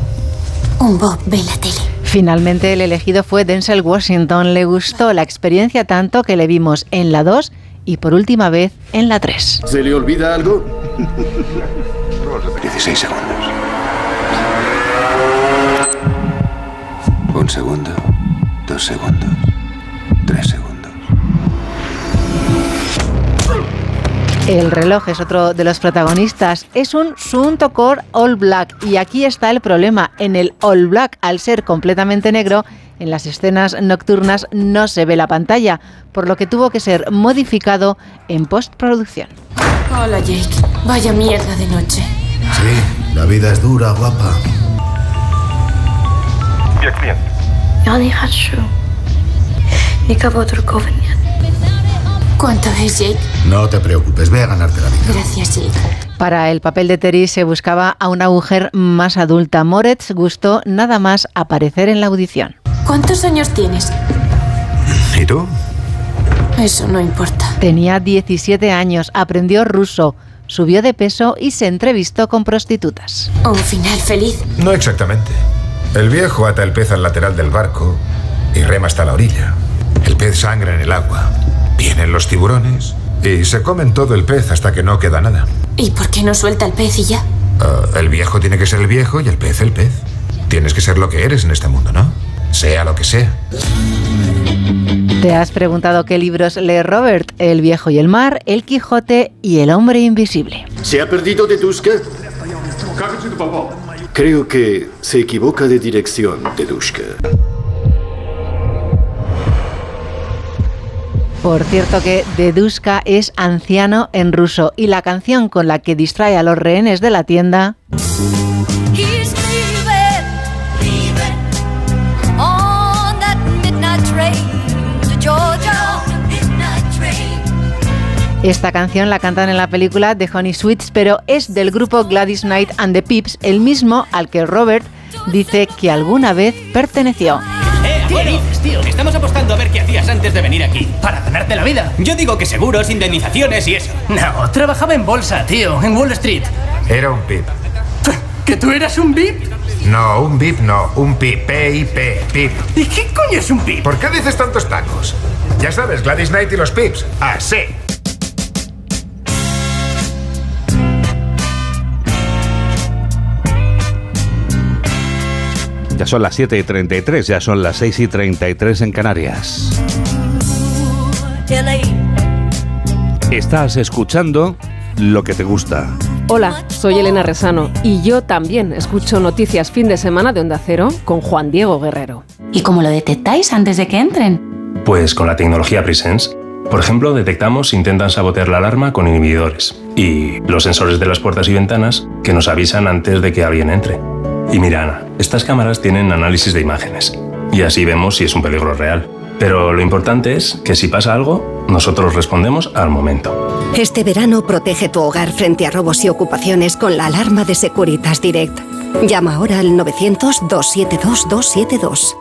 [SPEAKER 37] un Bob ve la tele.
[SPEAKER 34] Finalmente el elegido fue Denzel Washington. Le gustó la experiencia tanto que le vimos en la 2 y por última vez en la 3.
[SPEAKER 38] ¿Se le olvida algo? 16 segundos. Un segundo, dos segundos, tres segundos.
[SPEAKER 34] El reloj es otro de los protagonistas. Es un Sunto Core All Black. Y aquí está el problema. En el All Black, al ser completamente negro, en las escenas nocturnas no se ve la pantalla, por lo que tuvo que ser modificado en postproducción.
[SPEAKER 37] Hola Jake. Vaya mierda de noche.
[SPEAKER 38] Sí, la vida es dura, guapa.
[SPEAKER 37] ¿Cuánto es, Jake?
[SPEAKER 38] No te preocupes, ve a ganarte la vida.
[SPEAKER 37] Gracias, Jake.
[SPEAKER 34] Para el papel de Terry se buscaba a una mujer más adulta. Moretz gustó nada más aparecer en la audición.
[SPEAKER 37] ¿Cuántos años tienes?
[SPEAKER 38] ¿Y tú?
[SPEAKER 37] Eso no importa.
[SPEAKER 34] Tenía 17 años, aprendió ruso, subió de peso y se entrevistó con prostitutas.
[SPEAKER 37] Un final feliz.
[SPEAKER 38] No exactamente. El viejo ata el pez al lateral del barco y rema hasta la orilla. El pez sangra en el agua. Vienen los tiburones y se comen todo el pez hasta que no queda nada.
[SPEAKER 37] ¿Y por qué no suelta el pez y ya?
[SPEAKER 38] Ah, el viejo tiene que ser el viejo y el pez el pez. Tienes que ser lo que eres en este mundo, ¿no? Sea lo que sea.
[SPEAKER 34] ¿Te has preguntado qué libros lee Robert? El viejo y el mar, El Quijote y El hombre invisible.
[SPEAKER 38] ¿Se ha perdido de Duska? Creo que se equivoca de dirección, Dedushka.
[SPEAKER 34] Por cierto que Dedushka es anciano en ruso y la canción con la que distrae a los rehenes de la tienda. Esta canción la cantan en la película de Honey Sweets, pero es del grupo Gladys Knight and the Pips, el mismo al que Robert dice que alguna vez perteneció.
[SPEAKER 39] ¿Qué dices, tío? Estamos apostando a ver qué hacías antes de venir aquí. ¿Para ganarte la vida? Yo digo que seguros, indemnizaciones y eso. No, trabajaba en bolsa, tío, en Wall Street.
[SPEAKER 38] Era un pip.
[SPEAKER 39] ¿Que tú eras un VIP?
[SPEAKER 38] No, un VIP no, un pip, P-I-P, pip.
[SPEAKER 39] ¿Y qué coño es un VIP?
[SPEAKER 38] ¿Por qué dices tantos tacos? Ya sabes, Gladys Knight y los pips. Así.
[SPEAKER 1] Ya son las 7 y 33, ya son las 6 y 33 en Canarias. Estás escuchando lo que te gusta.
[SPEAKER 40] Hola, soy Elena Resano y yo también escucho noticias fin de semana de Onda Cero con Juan Diego Guerrero.
[SPEAKER 41] ¿Y cómo lo detectáis antes de que entren?
[SPEAKER 42] Pues con la tecnología Presence. Por ejemplo, detectamos si intentan sabotear la alarma con inhibidores y los sensores de las puertas y ventanas que nos avisan antes de que alguien entre. Y mira, Ana, estas cámaras tienen análisis de imágenes y así vemos si es un peligro real. Pero lo importante es que si pasa algo, nosotros respondemos al momento.
[SPEAKER 32] Este verano protege tu hogar frente a robos y ocupaciones con la alarma de Securitas Direct. Llama ahora al 900-272-272.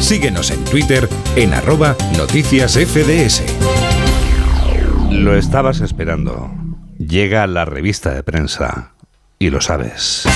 [SPEAKER 2] Síguenos en Twitter en arroba noticias FDS.
[SPEAKER 1] Lo estabas esperando. Llega la revista de prensa. Y lo sabes.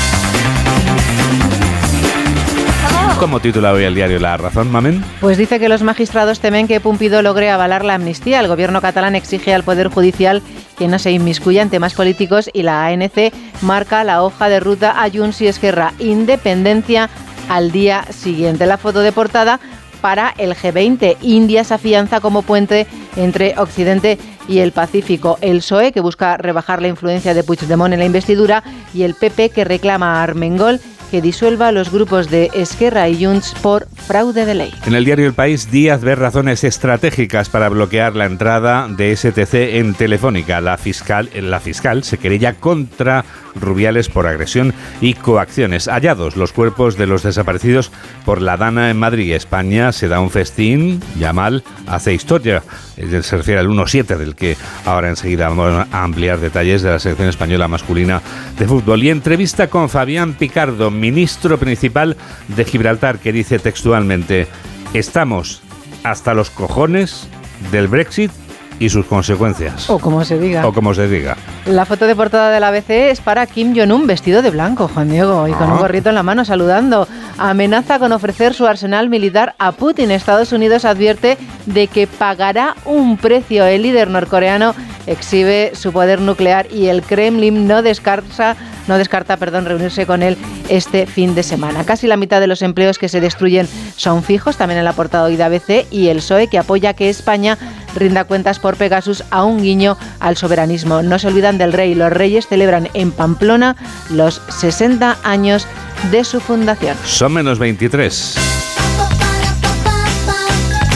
[SPEAKER 1] ¿Cómo titula hoy el diario La Razón, Mamen?
[SPEAKER 34] Pues dice que los magistrados temen que Pumpido logre avalar la amnistía. El gobierno catalán exige al Poder Judicial que no se inmiscuya en temas políticos y la ANC marca la hoja de ruta a Junts Esquerra. Independencia al día siguiente. La foto de portada para el G20. India se afianza como puente entre Occidente y el Pacífico. El PSOE, que busca rebajar la influencia de Puigdemont en la investidura, y el PP, que reclama a Armengol que disuelva los grupos de Esquerra y Junts por fraude de ley.
[SPEAKER 1] En el diario El País, Díaz ve razones estratégicas para bloquear la entrada de STC en Telefónica. La fiscal, la fiscal se querella contra Rubiales por agresión y coacciones. Hallados los cuerpos de los desaparecidos por la Dana en Madrid. España se da un festín, Yamal hace historia. Se refiere al 1-7 del que ahora enseguida vamos a ampliar detalles de la selección española masculina de fútbol. Y entrevista con Fabián Picardo, ministro principal de Gibraltar, que dice textualmente, estamos hasta los cojones del Brexit y sus consecuencias.
[SPEAKER 34] O como se diga.
[SPEAKER 1] O como se diga.
[SPEAKER 34] La foto de portada de la ABC es para Kim Jong-un vestido de blanco, Juan Diego, y con un
[SPEAKER 1] Ah.
[SPEAKER 34] gorrito en la mano saludando. Amenaza con ofrecer su arsenal militar a Putin. Estados Unidos advierte de que pagará un precio. El líder norcoreano exhibe su poder nuclear y el Kremlin no descarta, no descarta perdón, reunirse con él este fin de semana. Casi la mitad de los empleos que se destruyen son fijos, también en la portada hoy de ABC, y el PSOE que apoya que España rinda cuentas por Pegasus a un guiño al soberanismo. No se olvidan del rey. Los reyes celebran en Pamplona los 60 años de su fundación.
[SPEAKER 1] Son menos 23.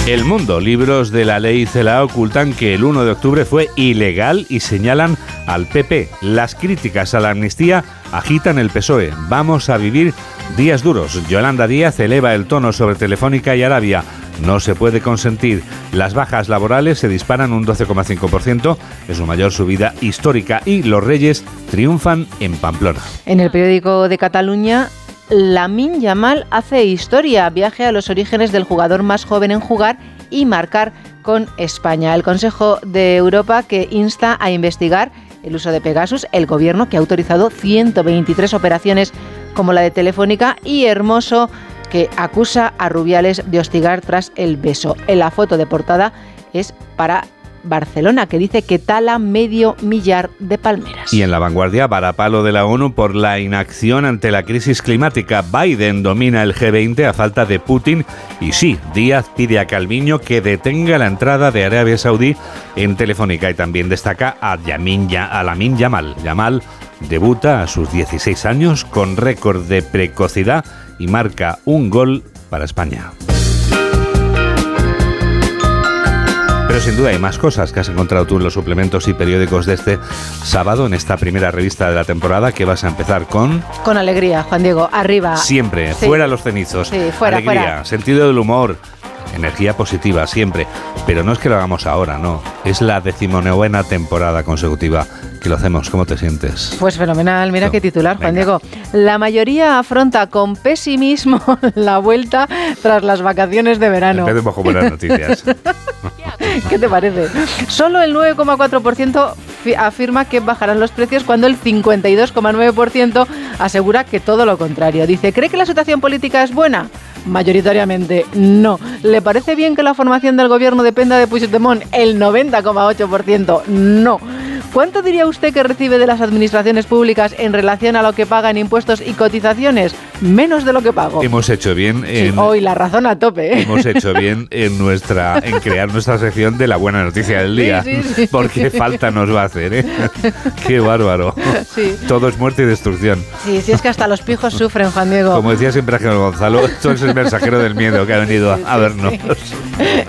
[SPEAKER 1] El Mundo, libros de la ley CELA ocultan que el 1 de octubre fue ilegal y señalan al PP. Las críticas a la amnistía agitan el PSOE. Vamos a vivir días duros. Yolanda Díaz eleva el tono sobre Telefónica y Arabia. No se puede consentir. Las bajas laborales se disparan un 12,5%, es su mayor subida histórica y los reyes triunfan en Pamplona.
[SPEAKER 34] En el periódico de Cataluña, Lamin Yamal hace historia, viaje a los orígenes del jugador más joven en jugar y marcar con España. El Consejo de Europa que insta a investigar el uso de Pegasus, el gobierno que ha autorizado 123 operaciones como la de Telefónica y Hermoso que acusa a Rubiales de hostigar tras el beso. En la foto de portada es para Barcelona, que dice que tala medio millar de palmeras.
[SPEAKER 1] Y en la vanguardia, varapalo de la ONU por la inacción ante la crisis climática. Biden domina el G20 a falta de Putin. Y sí, Díaz pide a Calviño que detenga la entrada de Arabia Saudí en Telefónica. Y también destaca a, Yamin, a Yamal. Yamal debuta a sus 16 años con récord de precocidad y marca un gol para España. Pero sin duda hay más cosas que has encontrado tú en los suplementos y periódicos de este sábado, en esta primera revista de la temporada, que vas a empezar con...
[SPEAKER 34] Con alegría, Juan Diego, arriba.
[SPEAKER 1] Siempre,
[SPEAKER 34] Sí.
[SPEAKER 1] fuera los cenizos.
[SPEAKER 34] Sí, fuera,
[SPEAKER 1] alegría,
[SPEAKER 34] fuera.
[SPEAKER 1] sentido del humor, energía positiva, siempre. Pero no es que lo hagamos ahora, no. Es la decimonovena temporada consecutiva que lo hacemos. ¿Cómo te sientes?
[SPEAKER 34] Pues fenomenal, mira qué titular, Juan Diego. La mayoría afronta con pesimismo [LAUGHS] la vuelta tras las vacaciones de verano.
[SPEAKER 1] Empecemos con buenas noticias. [LAUGHS] [LAUGHS]
[SPEAKER 34] ¿Qué te parece? Solo el 9,4% fi- afirma que bajarán los precios cuando el 52,9% asegura que todo lo contrario. Dice, ¿cree que la situación política es buena? Mayoritariamente no. ¿Le parece bien que la formación del gobierno dependa de Puigdemont? El 90,8% no. ¿Cuánto diría usted que recibe de las administraciones públicas en relación a lo que paga en impuestos y cotizaciones? Menos de lo que pago.
[SPEAKER 1] hemos hecho bien
[SPEAKER 34] Sí,
[SPEAKER 1] en...
[SPEAKER 34] hoy la razón a tope. ¿eh?
[SPEAKER 1] Hemos hecho bien [LAUGHS] en nuestra en crear nuestra sección de la buena noticia del día,
[SPEAKER 34] Sí, sí, [LAUGHS]
[SPEAKER 1] porque falta nos va a hacer, ¿eh? [LAUGHS] Qué bárbaro.
[SPEAKER 34] Sí.
[SPEAKER 1] Todo es muerte y destrucción.
[SPEAKER 34] Sí, sí, es que hasta los pijos sufren, Juan Diego.
[SPEAKER 1] Como decía siempre Ángel Gonzalo, esto es el mensajero del miedo que ha venido a, vernos.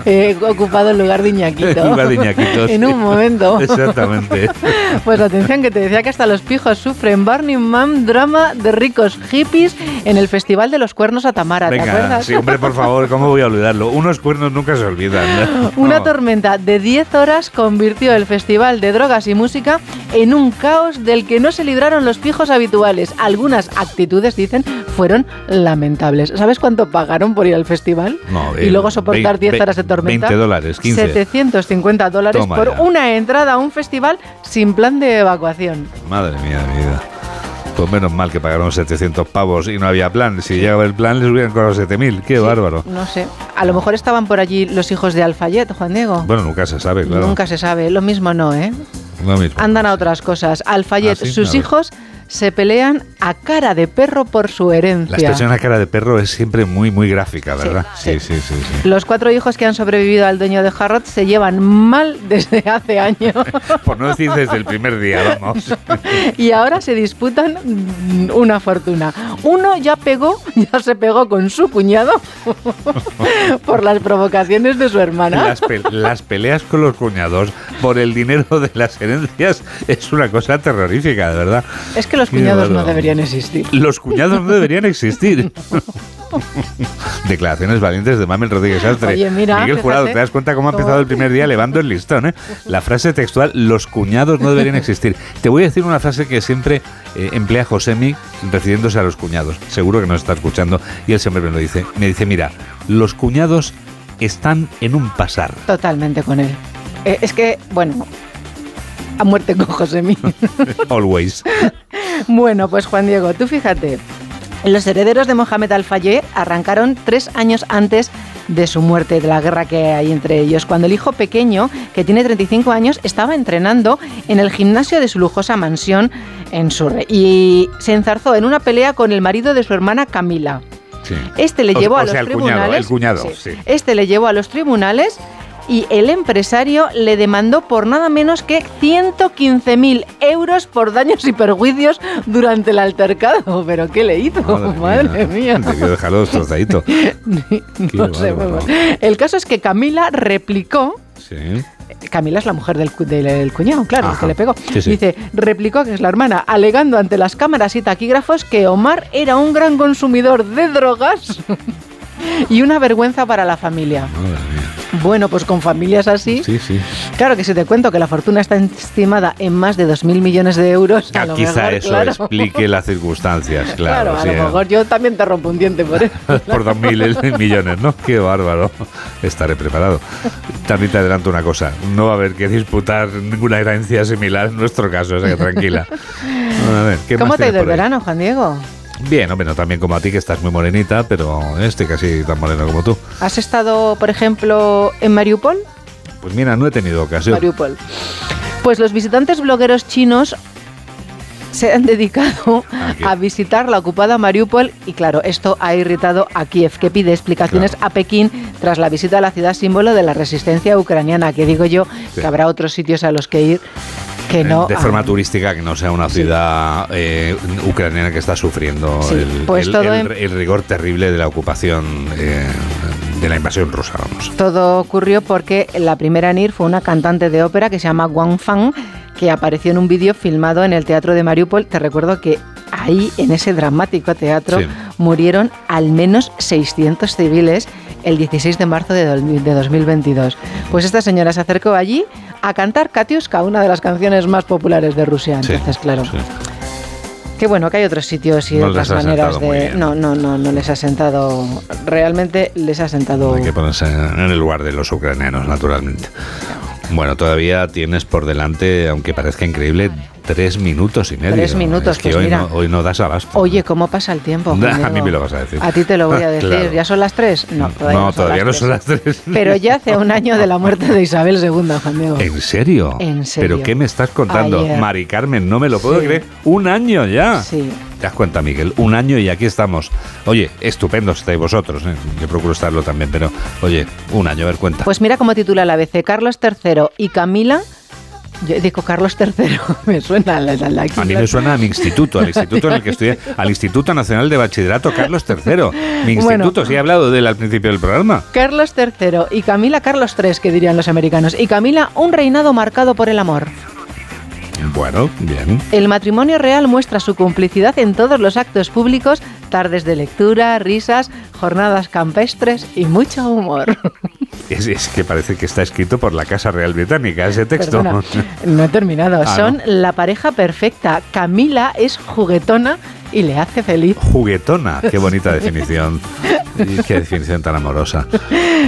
[SPEAKER 34] He ocupado el lugar de Iñaquito.
[SPEAKER 1] El lugar de Iñaquito,
[SPEAKER 34] en un momento.
[SPEAKER 1] Exactamente. [LAUGHS]
[SPEAKER 34] Pues atención que te decía que hasta los pijos sufren. Burning Man, drama de ricos hippies en el Festival de los Cuernos a Tamara. ¿Te
[SPEAKER 1] Venga,
[SPEAKER 34] acuerdas?
[SPEAKER 1] sí, hombre, por favor, ¿cómo voy a olvidarlo? Unos cuernos nunca se olvidan. ¿no? [LAUGHS]
[SPEAKER 34] Una tormenta de 10 horas convirtió el Festival de Drogas y Música en un caos del que no se libraron los pijos habituales. Algunas actitudes, dicen, fueron lamentables. ¿Sabes cuánto pagaron por ir al festival?
[SPEAKER 1] No,
[SPEAKER 34] y
[SPEAKER 1] eh,
[SPEAKER 34] luego soportar
[SPEAKER 1] vein-
[SPEAKER 34] 10 horas de tormenta.
[SPEAKER 1] 20 dólares, 15.
[SPEAKER 34] 750 dólares
[SPEAKER 1] Toma
[SPEAKER 34] por
[SPEAKER 1] ya.
[SPEAKER 34] una entrada a un festival sin plan de evacuación.
[SPEAKER 1] Madre mía de mi vida. Pues menos mal que pagaron 700 pavos y no había plan. Si llegaba el plan les hubieran cobrado 7000. Qué bárbaro.
[SPEAKER 34] No sé. A lo mejor estaban por allí los hijos de Alfayet, Juan Diego.
[SPEAKER 1] Bueno, nunca se sabe, claro.
[SPEAKER 34] Nunca se sabe. Lo mismo no, ¿eh?
[SPEAKER 1] Lo mismo.
[SPEAKER 34] Andan a otras cosas. Alfayet,
[SPEAKER 1] ¿Ah, sí?
[SPEAKER 34] sus
[SPEAKER 1] ver.
[SPEAKER 34] Se pelean a cara de perro por su herencia.
[SPEAKER 1] La expresión a cara de perro es siempre muy, muy gráfica, ¿verdad? Sí, sí, sí. sí,
[SPEAKER 34] Los cuatro hijos que han sobrevivido al dueño de Harrod se llevan mal [LAUGHS] desde hace años [LAUGHS]
[SPEAKER 1] Por no decir desde el primer día, vamos. [LAUGHS]
[SPEAKER 34] y ahora se disputan una fortuna. Uno ya pegó, ya se pegó con su cuñado por las provocaciones de su hermana.
[SPEAKER 1] Las, pe- las peleas con los cuñados por el dinero de las herencias es una cosa terrorífica, de verdad.
[SPEAKER 34] Es que los cuñados no deberían existir.
[SPEAKER 1] Los cuñados no deberían existir. [LAUGHS] Declaraciones valientes de Mamen Rodríguez Astre.
[SPEAKER 34] Oye, mira,
[SPEAKER 1] Miguel Jurado, ¿te das cuenta cómo ha empezado el primer día elevando el listón? eh? La frase textual, los cuñados no deberían existir. Te voy a decir una frase que siempre eh, emplea Josemi refiriéndose a los cuñados. Seguro que nos está escuchando y él siempre me lo dice. Me dice, mira, los cuñados están en un pasar.
[SPEAKER 34] Totalmente con él. Eh, es que, bueno, a muerte con Josemi. [LAUGHS]
[SPEAKER 1] Always.
[SPEAKER 34] Bueno, pues Juan Diego, tú fíjate, los herederos de Mohamed Al-Fayed arrancaron tres años antes de su muerte, de la guerra que hay entre ellos, cuando el hijo pequeño, que tiene 35 años, estaba entrenando en el gimnasio de su lujosa mansión en Surrey y se enzarzó en una pelea con el marido de su hermana Camila.
[SPEAKER 1] Sí.
[SPEAKER 34] Este le llevó
[SPEAKER 1] o
[SPEAKER 34] a los
[SPEAKER 1] sea, el cuñado,
[SPEAKER 34] tribunales.
[SPEAKER 1] el cuñado,
[SPEAKER 34] Sí.
[SPEAKER 1] sí.
[SPEAKER 34] Este le llevó a los tribunales y el empresario le demandó por nada menos que 115.000 euros por daños y perjuicios durante el altercado. [LAUGHS] ¿Pero qué le hizo? Madre, mía.
[SPEAKER 1] Debió dejarlo destrozadito. [LAUGHS]
[SPEAKER 34] No sé, bueno. El caso es que Camila replicó
[SPEAKER 1] Sí.
[SPEAKER 34] Camila es la mujer del, cu- del- del cuñado, claro, el que le pegó.
[SPEAKER 1] Sí, sí.
[SPEAKER 34] Dice, replicó que es la hermana, alegando ante las cámaras y taquígrafos que Omar era un gran consumidor de drogas [LAUGHS] y una vergüenza para la familia. Bueno, pues con familias así,
[SPEAKER 1] Sí, sí.
[SPEAKER 34] claro que si te cuento que la fortuna está estimada en más de 2.000 millones de euros, a lo
[SPEAKER 1] Quizá
[SPEAKER 34] mejor,
[SPEAKER 1] eso
[SPEAKER 34] claro.
[SPEAKER 1] explique las circunstancias, [LAUGHS]
[SPEAKER 34] Claro,
[SPEAKER 1] claro.
[SPEAKER 34] a
[SPEAKER 1] sí,
[SPEAKER 34] lo
[SPEAKER 1] ¿eh?
[SPEAKER 34] mejor yo también te rompo un diente por eso. [LAUGHS]
[SPEAKER 1] por dos mil [LAUGHS] millones, ¿no? Qué bárbaro. Estaré preparado. También te adelanto una cosa. No va a haber que disputar ninguna herencia similar en nuestro caso, o sea que tranquila. A ver, ¿qué
[SPEAKER 34] ¿Cómo
[SPEAKER 1] más
[SPEAKER 34] te ha ido el verano, Juan Diego?
[SPEAKER 1] Bien, hombre, no también como a ti, que estás muy morenita, pero este casi tan moreno como tú.
[SPEAKER 34] ¿Has estado, por ejemplo, en Mariupol?
[SPEAKER 1] Pues mira, no he tenido ocasión.
[SPEAKER 34] Mariupol. Pues los visitantes blogueros chinos se han [LAUGHS] dedicado a visitar la ocupada Mariupol y claro, esto ha irritado a Kiev, que pide explicaciones a Pekín tras la visita a la ciudad símbolo de la resistencia ucraniana, que digo yo que habrá otros sitios a los que ir que no...
[SPEAKER 1] de forma turística, que no sea una ciudad eh, ucraniana que está sufriendo
[SPEAKER 34] Sí,
[SPEAKER 1] el,
[SPEAKER 34] pues
[SPEAKER 1] el- rigor terrible de la ocupación, eh, de la invasión rusa, vamos.
[SPEAKER 34] Todo ocurrió porque la primera en ir fue una cantante de ópera que se llama Wang Fang, que apareció en un vídeo filmado en el teatro de Mariupol. Te recuerdo que ahí, en ese dramático teatro,
[SPEAKER 1] Sí.
[SPEAKER 34] murieron al menos 600 civiles el 16 de marzo de 2022. Pues esta señora se acercó allí a cantar Katiuska, una de las canciones más populares de Rusia.
[SPEAKER 1] Sí,
[SPEAKER 34] Entonces, claro. Qué bueno que hay otros sitios y
[SPEAKER 1] No
[SPEAKER 34] otras maneras de. No, no, no, no les ha sentado. Realmente les ha sentado.
[SPEAKER 1] Hay que ponerse en el lugar de los ucranianos, naturalmente. Bueno, todavía tienes por delante, aunque parezca increíble, tres minutos y medio.
[SPEAKER 34] Tres minutos,
[SPEAKER 1] Es que
[SPEAKER 34] pues
[SPEAKER 1] hoy,
[SPEAKER 34] mira.
[SPEAKER 1] no, hoy no das abasto.
[SPEAKER 34] Oye, ¿cómo pasa el tiempo? [LAUGHS]
[SPEAKER 1] A mí me lo vas a decir.
[SPEAKER 34] A ti te lo voy a decir.
[SPEAKER 1] Claro.
[SPEAKER 34] ¿Ya son las tres? No, todavía
[SPEAKER 1] no,
[SPEAKER 34] no, son,
[SPEAKER 1] todavía
[SPEAKER 34] las
[SPEAKER 1] no
[SPEAKER 34] tres.
[SPEAKER 1] son las tres.
[SPEAKER 34] Pero ya hace un año de la muerte de Isabel II, Juan Diego.
[SPEAKER 1] ¿En serio?
[SPEAKER 34] En serio.
[SPEAKER 1] ¿Pero qué me estás contando?
[SPEAKER 34] Ayer.
[SPEAKER 1] Mari Carmen, no me lo puedo
[SPEAKER 34] Sí.
[SPEAKER 1] creer. Un año ya.
[SPEAKER 34] Sí.
[SPEAKER 1] ¿Te das cuenta, Miguel? Un año y aquí estamos. Oye, estupendo estáis vosotros. ¿eh? Yo procuro estarlo también, pero oye, un año, a ver, cuenta.
[SPEAKER 34] Pues mira cómo titula la ABC. Carlos III y Camila. Yo digo Carlos III, [LAUGHS] me suena la, la, la-
[SPEAKER 1] A mí me suena a mi instituto, al instituto en el que estudié, al Instituto Nacional de Bachillerato Carlos III. Mi
[SPEAKER 34] Bueno.
[SPEAKER 1] instituto, sí he hablado de él al principio del programa.
[SPEAKER 34] Carlos III y Camila Carlos III, que dirían los americanos. Y Camila, un reinado marcado por el amor.
[SPEAKER 1] Bueno, bien.
[SPEAKER 34] El matrimonio real muestra su complicidad en todos los actos públicos, tardes de lectura, risas, jornadas campestres y mucho humor. [LAUGHS]
[SPEAKER 1] Es, es que parece que está escrito por la Casa Real Británica ese texto.
[SPEAKER 34] Perdona, no he terminado.
[SPEAKER 1] Ah,
[SPEAKER 34] Son
[SPEAKER 1] ¿no?
[SPEAKER 34] la pareja perfecta. Camila es juguetona y le hace feliz.
[SPEAKER 1] Juguetona, qué bonita definición. Y qué definición tan amorosa.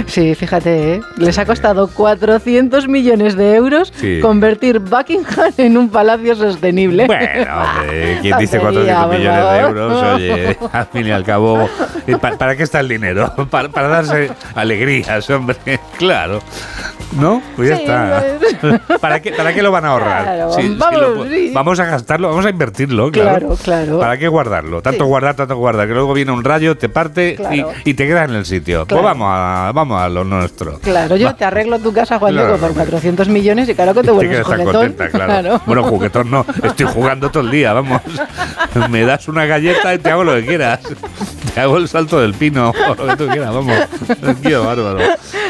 [SPEAKER 34] Sí, fíjate, ¿eh? les ha costado 400 millones de euros
[SPEAKER 1] Sí.
[SPEAKER 34] convertir Buckingham en un palacio sostenible.
[SPEAKER 1] Bueno, hombre, ¿quién dice
[SPEAKER 34] Tontería,
[SPEAKER 1] 400
[SPEAKER 34] por
[SPEAKER 1] millones de euros? Oye, [LAUGHS] al fin y al cabo, ¿y pa- ¿para qué está el dinero? [LAUGHS] Para, para darse alegrías, hombre. Claro. ¿No? Pues ya
[SPEAKER 34] Sí,
[SPEAKER 1] está. [LAUGHS] ¿Para qué, ¿Para qué lo van a ahorrar?
[SPEAKER 34] Claro,
[SPEAKER 1] Sí,
[SPEAKER 34] vamos,
[SPEAKER 1] lo. Vamos a gastarlo, vamos a invertirlo, claro.
[SPEAKER 34] Claro, claro.
[SPEAKER 1] ¿Para qué guardarlo? Tanto
[SPEAKER 34] Sí.
[SPEAKER 1] guardar, tanto guardar, que luego viene un rayo, te parte
[SPEAKER 34] Claro.
[SPEAKER 1] y, y te quedas en el sitio.
[SPEAKER 34] Claro.
[SPEAKER 1] Pues vamos a, vamos a lo nuestro.
[SPEAKER 34] Claro, yo te arreglo tu casa, Juan
[SPEAKER 1] Claro,
[SPEAKER 34] por
[SPEAKER 1] hombre.
[SPEAKER 34] 400 millones y claro que te
[SPEAKER 1] Te
[SPEAKER 34] vuelves
[SPEAKER 1] tan
[SPEAKER 34] juguetón.
[SPEAKER 1] contenta, claro. Bueno, juguetón no, estoy jugando todo el día, vamos. [LAUGHS] Me das una galleta y te hago lo que quieras. Hago el salto del pino, [LAUGHS] o lo que tú quieras, vamos. Qué bárbaro.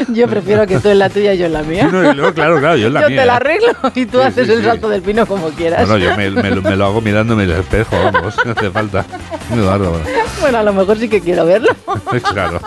[SPEAKER 34] Yo prefiero que tú en la tuya y yo en la mía.
[SPEAKER 1] No, claro, claro, yo en la
[SPEAKER 34] yo
[SPEAKER 1] mía.
[SPEAKER 34] te la arreglo y tú
[SPEAKER 1] Sí,
[SPEAKER 34] haces
[SPEAKER 1] sí,
[SPEAKER 34] el
[SPEAKER 1] sí.
[SPEAKER 34] salto del pino como quieras.
[SPEAKER 1] Bueno, yo me, me lo- me lo hago mirándome el espejo, vamos, [LAUGHS] no hace falta. Muy bárbaro.
[SPEAKER 34] Bueno, a lo mejor sí que quiero verlo. [LAUGHS]
[SPEAKER 1] Claro.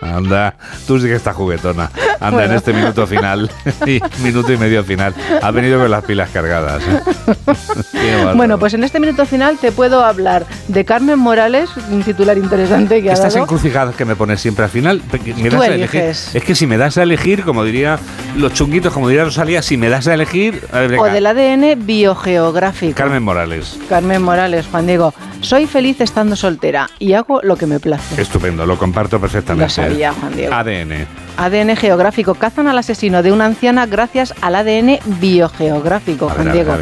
[SPEAKER 1] Anda, tú sí que estás juguetona. Anda
[SPEAKER 34] Bueno.
[SPEAKER 1] en este minuto final, [LAUGHS] y minuto y medio final. Has venido con las pilas cargadas. ¿eh? [LAUGHS]
[SPEAKER 34] Bueno, pues en este minuto final te puedo hablar de Carmen Morales, un titular interesante que ha
[SPEAKER 1] Estas
[SPEAKER 34] dado.
[SPEAKER 1] encrucijadas que me pones siempre al final, me das a elegir. Es que si me das a elegir, como diría los chunguitos, como diría Rosalía, si me das a elegir, a ver,
[SPEAKER 34] O del ADN biogeográfico.
[SPEAKER 1] Carmen Morales.
[SPEAKER 34] Carmen Morales, Juan Diego. Soy feliz estando soltera y hago lo que me place.
[SPEAKER 1] Estupendo, lo comparto perfectamente.
[SPEAKER 34] Juan Diego.
[SPEAKER 1] ADN.
[SPEAKER 34] ADN geográfico. Cazan al asesino de una anciana gracias al ADN biogeográfico, Juan Diego.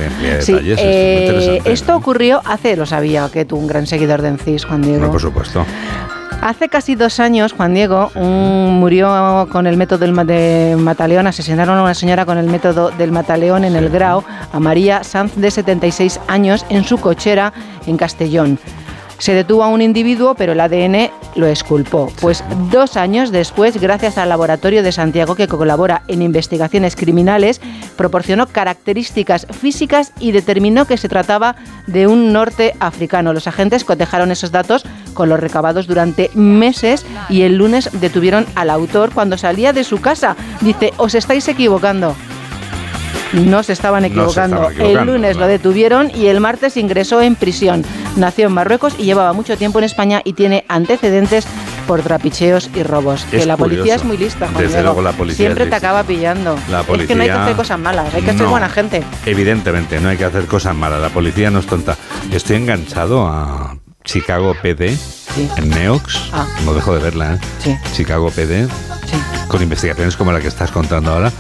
[SPEAKER 34] Sí, eh, esto ocurrió hace, lo sabía que tú, un gran seguidor de Encis, Juan Diego.
[SPEAKER 1] Por supuesto.
[SPEAKER 34] Hace casi dos años, Juan Diego un- murió con el método del ma- de Mataleón. Asesinaron a una señora con el método del Mataleón en el Grau, a María Sanz, de 76 años, en su cochera en Castellón. Se detuvo a un individuo, pero el ADN lo exculpó. Pues dos años después, gracias al laboratorio de Santiago que colabora en investigaciones criminales, proporcionó características físicas y determinó que se trataba de un norte africano. Los agentes cotejaron esos datos con los recabados durante meses y el lunes detuvieron al autor cuando salía de su casa. Dice, os estáis equivocando. No se estaban
[SPEAKER 1] No se
[SPEAKER 34] equivocando. el lunes lo detuvieron y el martes ingresó en prisión. Nació en Marruecos y llevaba mucho tiempo en España y tiene antecedentes por trapicheos y robos.
[SPEAKER 1] Es
[SPEAKER 34] que la policía es muy lista, Juan
[SPEAKER 1] Desde luego la policía
[SPEAKER 34] Siempre te acaba pillando.
[SPEAKER 1] La
[SPEAKER 34] Es que no hay que
[SPEAKER 1] policía-
[SPEAKER 34] hacer cosas malas, hay que ser buena gente.
[SPEAKER 1] Evidentemente, no hay que hacer cosas malas. La policía no es tonta. Estoy enganchado a Chicago PD en Neox.
[SPEAKER 34] Ah.
[SPEAKER 1] No dejo de verla, ¿eh?
[SPEAKER 34] Sí.
[SPEAKER 1] Chicago PD. Con investigaciones como la que estás contando ahora.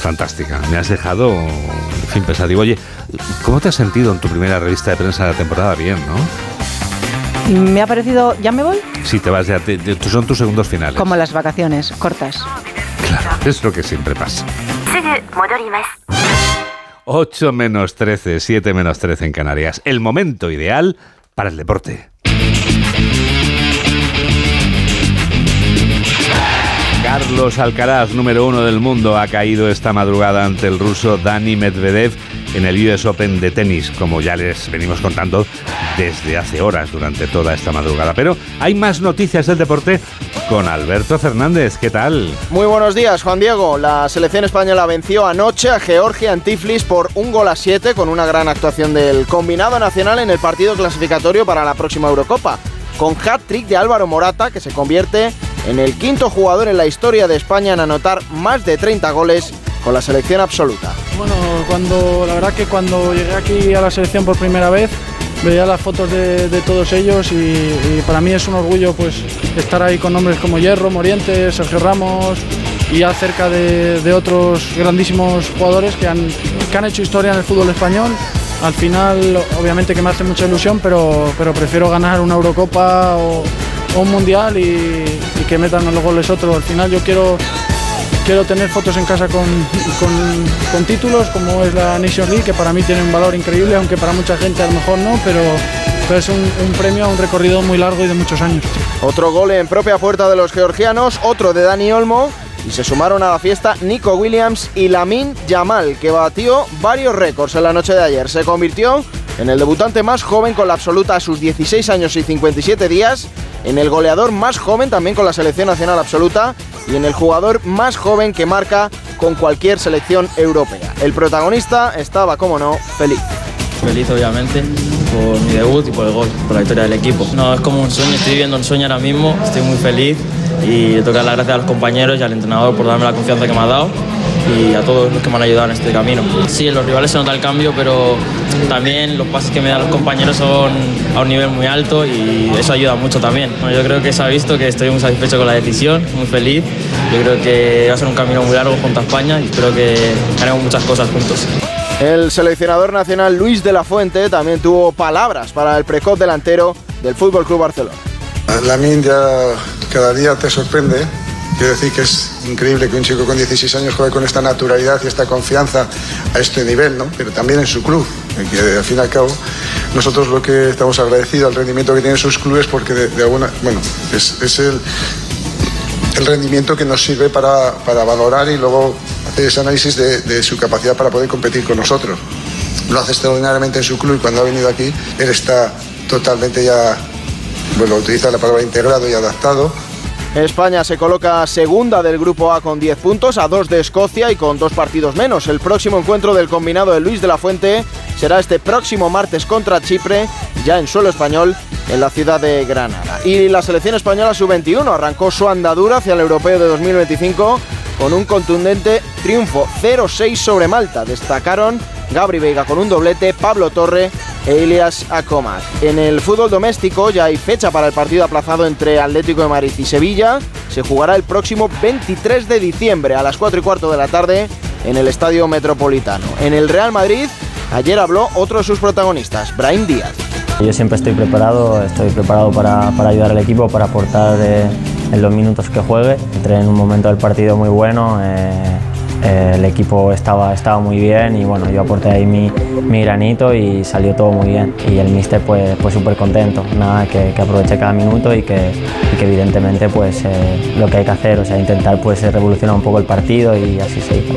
[SPEAKER 1] Fantástica. Me has dejado, en fin, pensativo. Oye, ¿cómo te has sentido en tu primera revista de prensa de la temporada? Bien, ¿no?
[SPEAKER 34] Me ha parecido, ¿ya me voy?
[SPEAKER 1] Si te vas ya, te- te- son tus segundos finales.
[SPEAKER 34] Como las vacaciones, cortas.
[SPEAKER 1] Es lo que siempre pasa. 8 menos 13, 7 menos 13 en Canarias. El momento ideal para el deporte. Carlos Alcaraz, número uno del mundo, ha caído esta madrugada ante el ruso Dani Medvedev en el US Open de tenis, como ya les venimos contando desde hace horas durante toda esta madrugada. Pero hay más noticias del deporte con Alberto Fernández. ¿Qué tal?
[SPEAKER 43] Muy buenos días, Juan Diego. La selección española venció anoche a Georgia en Tiflis por un gol a 7 con una gran actuación del combinado nacional en el partido clasificatorio para la próxima Eurocopa. Con hat-trick de Álvaro Morata, que se convierte en el quinto jugador en la historia de España en anotar más de 30 goles con la selección absoluta.
[SPEAKER 44] Bueno, cuando la verdad que cuando llegué aquí a la selección por primera vez veía las fotos de, todos ellos y, para mí es un orgullo pues estar ahí con nombres como Hierro, Morientes, Sergio Ramos y ya cerca de, otros grandísimos jugadores que han, que han hecho historia en el fútbol español. Al final, obviamente que me hace mucha ilusión, pero, pero prefiero ganar una Eurocopa o un Mundial y, que metan los goles otros. Al final yo quiero quiero tener fotos en casa con, con- títulos como es la Nation League, que para mí tiene un valor increíble, aunque para mucha gente a lo mejor no, pero, es un, un premio a un recorrido muy largo y de muchos años.
[SPEAKER 43] Otro gol en propia puerta de los georgianos, otro de Dani Olmo. Y se sumaron a la fiesta Nico Williams y Lamin Yamal, que batió varios récords en la noche de ayer. Se convirtió en el debutante más joven con la absoluta a sus 16 años y 57 días, en el goleador más joven también con la selección nacional absoluta y en el jugador más joven que marca con cualquier selección europea. El protagonista estaba, como no, feliz.
[SPEAKER 45] Feliz obviamente por mi debut y por el gol, por la victoria del equipo. No, es como un sueño, estoy viviendo un sueño ahora mismo, estoy muy feliz y le toca las gracias a los compañeros y al entrenador por darme la confianza que me ha dado y a todos los que me han ayudado en este camino. Sí, en los rivales se nota el cambio, pero también los pases que me dan los compañeros son a un nivel muy alto y eso ayuda mucho también. Bueno, yo creo que se ha visto que estoy muy satisfecho con la decisión, muy feliz. Yo creo que va a ser un camino muy largo junto a España y espero que haremos muchas cosas juntos.
[SPEAKER 43] El seleccionador nacional Luis de la Fuente también tuvo palabras para el precoz delantero del Fútbol Club Barcelona.
[SPEAKER 46] La ya cada día te sorprende Quiero decir que es increíble que un chico con 16 años juegue con esta naturalidad y esta confianza a este nivel, ¿no? Pero también en su club, que al fin y al cabo nosotros lo que estamos agradecidos al rendimiento que tienen sus clubes porque de, alguna, bueno, es, el, el, rendimiento que nos sirve para, para, valorar y luego hacer ese análisis de, de su capacidad para poder competir con nosotros. Lo hace extraordinariamente en su club y cuando ha venido aquí él está totalmente ya, bueno, utiliza la palabra integrado y adaptado
[SPEAKER 43] España se coloca segunda del grupo A con 10 puntos, a 2 de Escocia y con dos partidos menos. El próximo encuentro del combinado de Luis de la Fuente será este próximo martes contra Chipre, ya en suelo español, en la ciudad de Granada. Y la selección española sub-21 arrancó su andadura hacia el europeo de 2025 con un contundente triunfo 0-6 sobre Malta. Destacaron Gabri Veiga con un doblete, Pablo Torre e Ilias Acomac. En el fútbol doméstico ya hay fecha para el partido aplazado entre Atlético de Madrid y Sevilla. Se jugará el próximo 23 de diciembre a las 4 y cuarto de la tarde en el Estadio Metropolitano. En el Real Madrid, ayer habló otro de sus protagonistas, Brahim Díaz.
[SPEAKER 47] Yo siempre estoy preparado, estoy preparado para, ayudar al equipo, para aportar eh, en los minutos que juegue. Entré en un momento del partido muy bueno. Eh, el equipo estaba, estaba muy bien y bueno, yo aporté ahí mi, mi granito y salió todo muy bien. Y el míster pues, pues súper contento, nada, que, que, aproveche cada minuto y que, y que evidentemente pues eh, lo que hay que hacer, o sea, intentar pues revolucionar un poco el partido y así se hizo.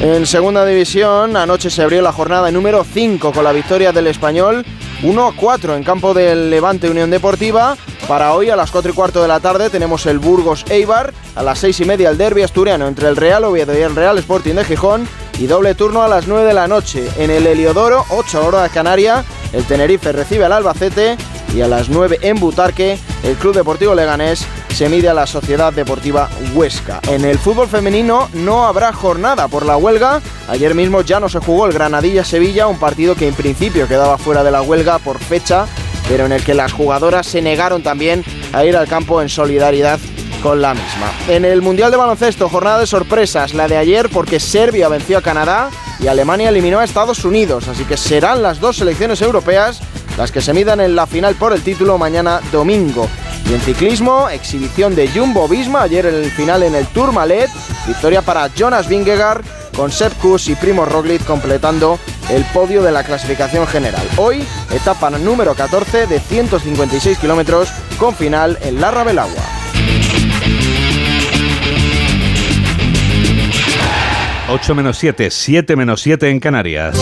[SPEAKER 43] En segunda división, anoche se abrió la jornada número 5 con la victoria del español 1-4 en campo del Levante Unión Deportiva para hoy a las 4 y cuarto de la tarde tenemos el Burgos Eibar, a las 6 y media el derby asturiano entre el Real Oviedo y el Real Sporting de Gijón y doble turno a las 9 de la noche. En el Heliodoro, 8 horas Canaria, el Tenerife recibe al Albacete y a las 9 en Butarque, el Club Deportivo Leganés se mide a la Sociedad Deportiva Huesca. En el fútbol femenino no habrá jornada por la huelga. Ayer mismo ya no se jugó el Granadilla-Sevilla, un partido que en principio quedaba fuera de la huelga por fecha pero en el que las jugadoras se negaron también a ir al campo en solidaridad con la misma. En el Mundial de Baloncesto, jornada de sorpresas, la de ayer porque Serbia venció a Canadá y Alemania eliminó a Estados Unidos, así que serán las dos selecciones europeas las que se midan en la final por el título mañana domingo. Y en ciclismo, exhibición de Jumbo Visma ayer en el final en el Tourmalet, victoria para Jonas Vingegaard con Sepp Kuss y Primo Roglic completando el podio de la clasificación general. Hoy, etapa número 14 de 156 kilómetros con final en Larra Belagua.
[SPEAKER 1] 8 menos 7, 7 menos 7 en Canarias.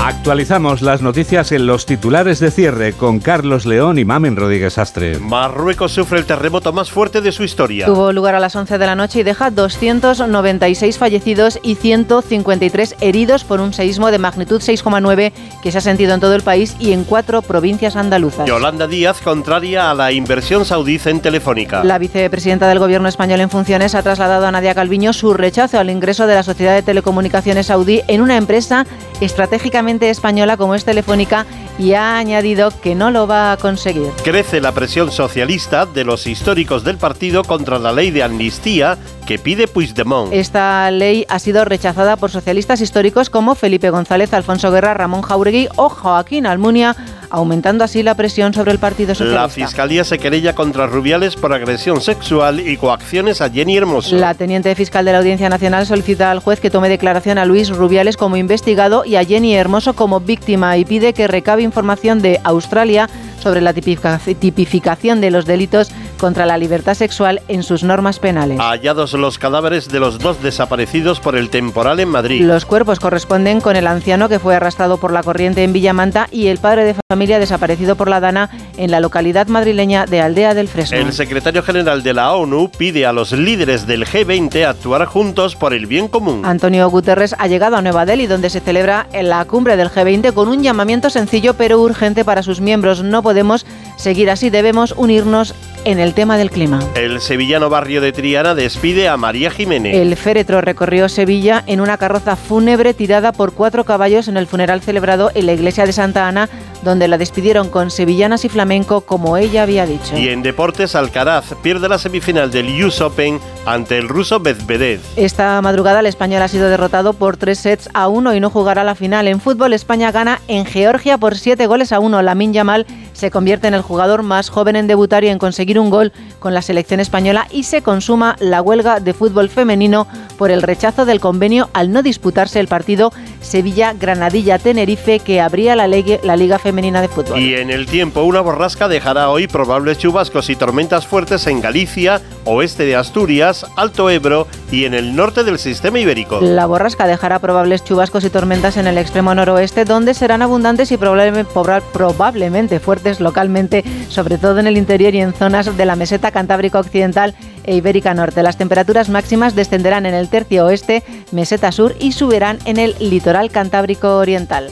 [SPEAKER 1] Actualizamos las noticias en los titulares de cierre con Carlos León y Mamen Rodríguez Astre.
[SPEAKER 48] Marruecos sufre el terremoto más fuerte de su historia.
[SPEAKER 34] Tuvo lugar a las 11 de la noche y deja 296 fallecidos y 153 heridos por un seísmo de magnitud 6,9 que se ha sentido en todo el país y en cuatro provincias andaluzas.
[SPEAKER 48] Yolanda Díaz contraria a la inversión saudí en Telefónica.
[SPEAKER 34] La vicepresidenta del gobierno español en funciones ha trasladado a Nadia Calviño su rechazo al ingreso de la sociedad de telecomunicaciones saudí en una empresa estratégicamente española como es Telefónica y ha añadido que no lo va a conseguir.
[SPEAKER 48] Crece la presión socialista de los históricos del partido contra la ley de amnistía que pide Puigdemont.
[SPEAKER 34] Esta ley ha sido rechazada por socialistas históricos como Felipe González, Alfonso Guerra, Ramón Jauregui o Joaquín Almunia, aumentando así la presión sobre el Partido Socialista.
[SPEAKER 48] La Fiscalía se querella contra Rubiales por agresión sexual y coacciones a Jenny Hermoso.
[SPEAKER 34] La teniente fiscal de la Audiencia Nacional solicita al juez que tome declaración a Luis Rubiales como investigado y a Jenny Hermoso como víctima y pide que recabe información de Australia sobre la tipificación de los delitos contra la libertad sexual en sus normas penales.
[SPEAKER 48] Hallados los cadáveres de los dos desaparecidos por el temporal en Madrid.
[SPEAKER 34] Los cuerpos corresponden con el anciano que fue arrastrado por la corriente en Villamanta y el padre de familia desaparecido por la Dana en la localidad madrileña de Aldea del Fresno.
[SPEAKER 48] El secretario general de la ONU pide a los líderes del G20 actuar juntos por el bien común.
[SPEAKER 34] Antonio Guterres ha llegado a Nueva Delhi, donde se celebra la cumbre del G20 con un llamamiento sencillo pero urgente para sus miembros. No podemos seguir así, debemos unirnos en el tema del clima.
[SPEAKER 48] El sevillano barrio de Triana despide a María Jiménez.
[SPEAKER 34] El féretro recorrió Sevilla en una carroza fúnebre tirada por cuatro caballos en el funeral celebrado en la iglesia de Santa Ana, donde la despidieron con sevillanas y flamenco, como ella había dicho.
[SPEAKER 48] Y en deportes, Alcaraz pierde la semifinal del US Open ante el ruso Medvedev.
[SPEAKER 34] Esta madrugada el español ha sido derrotado por tres sets a uno y no jugará la final. En fútbol, España gana en Georgia por siete goles a uno. Lamin Yamal se convierte en el jugador más joven en debutar y en conseguir un gol con la selección española y se consuma la huelga de fútbol femenino por el rechazo del convenio al no disputarse el partido Sevilla-Granadilla-Tenerife que abría la, la Liga Femenina de Fútbol.
[SPEAKER 48] Y en el tiempo, una borrasca dejará hoy probables chubascos y tormentas fuertes en Galicia, oeste de Asturias, Alto Ebro y en el norte del sistema ibérico.
[SPEAKER 34] La borrasca dejará probables chubascos y tormentas en el extremo noroeste, donde serán abundantes y probablemente fuertes localmente, sobre todo en el interior y en zonas de la meseta cantábrica occidental e ibérica norte. Las temperaturas máximas descenderán en el tercio oeste, meseta sur y subirán en el litoral cantábrico oriental.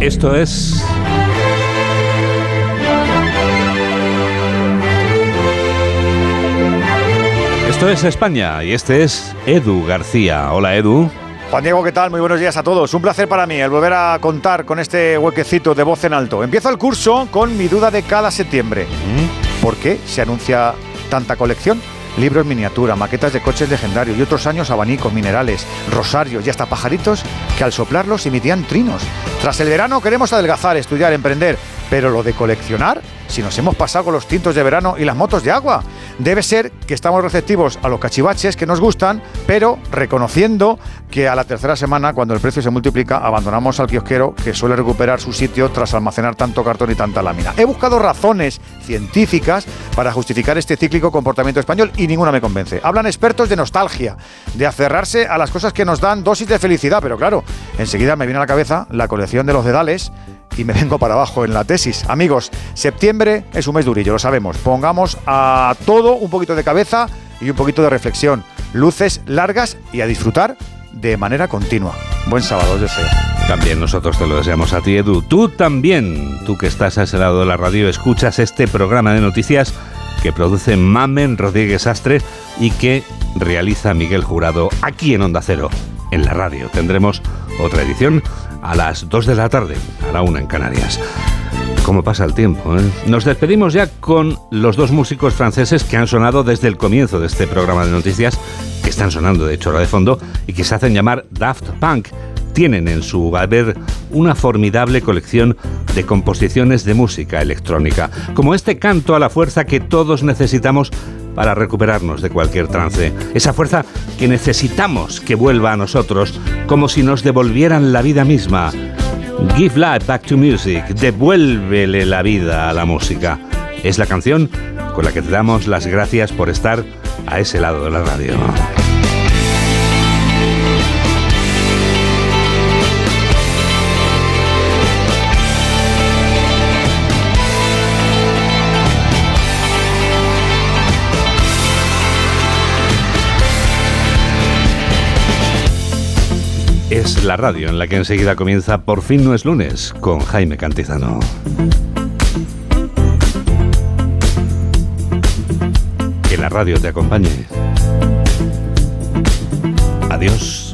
[SPEAKER 1] Esto es Esto es España y este es Edu García. Hola Edu.
[SPEAKER 49] Juan Diego, ¿qué tal? Muy buenos días a todos. Un placer para mí el volver a contar con este huequecito de voz en alto. Empiezo el curso con mi duda de cada septiembre.
[SPEAKER 1] Mm.
[SPEAKER 49] ¿Por qué se anuncia tanta colección? Libros miniatura, maquetas de coches legendarios y otros años abanicos, minerales, rosarios y hasta pajaritos que al soplarlos emitían trinos. Tras el verano queremos adelgazar, estudiar, emprender, pero lo de coleccionar, si nos hemos pasado con los tintos de verano y las motos de agua, debe ser que estamos receptivos a los cachivaches que nos gustan, pero reconociendo que a la tercera semana, cuando el precio se multiplica, abandonamos al kiosquero que suele recuperar su sitio tras almacenar tanto cartón y tanta lámina. He buscado razones científicas para justificar este cíclico comportamiento español y ninguna me convence. Hablan expertos de nostalgia, de aferrarse a las cosas que nos dan dosis de felicidad, pero claro, enseguida me viene a la cabeza la colección de los dedales y me vengo para abajo en la tesis. Amigos, septiembre es un mes durillo, lo sabemos. Pongamos a todo un poquito de cabeza y un poquito de reflexión. Luces largas y a disfrutar de manera continua. Buen sábado, os deseo.
[SPEAKER 1] También nosotros te lo deseamos a ti, Edu. Tú también, tú que estás a ese lado de la radio, escuchas este programa de noticias que produce Mamen Rodríguez Astre y que realiza Miguel Jurado aquí en Onda Cero, en la radio. Tendremos otra edición a las 2 de la tarde, a la 1 en Canarias. ¿Cómo pasa el tiempo? Eh? Nos despedimos ya con los dos músicos franceses que han sonado desde el comienzo de este programa de noticias, que están sonando de hecho ahora de fondo y que se hacen llamar Daft Punk. Tienen en su haber una formidable colección de composiciones de música electrónica, como este canto a la fuerza que todos necesitamos para recuperarnos de cualquier trance. Esa fuerza que necesitamos que vuelva a nosotros como si nos devolvieran la vida misma. Give life back to music, devuélvele la vida a la música. Es la canción con la que te damos las gracias por estar a ese lado de la radio. Es la radio en la que enseguida comienza Por fin no es lunes con Jaime Cantizano. Que la radio te acompañe. Adiós.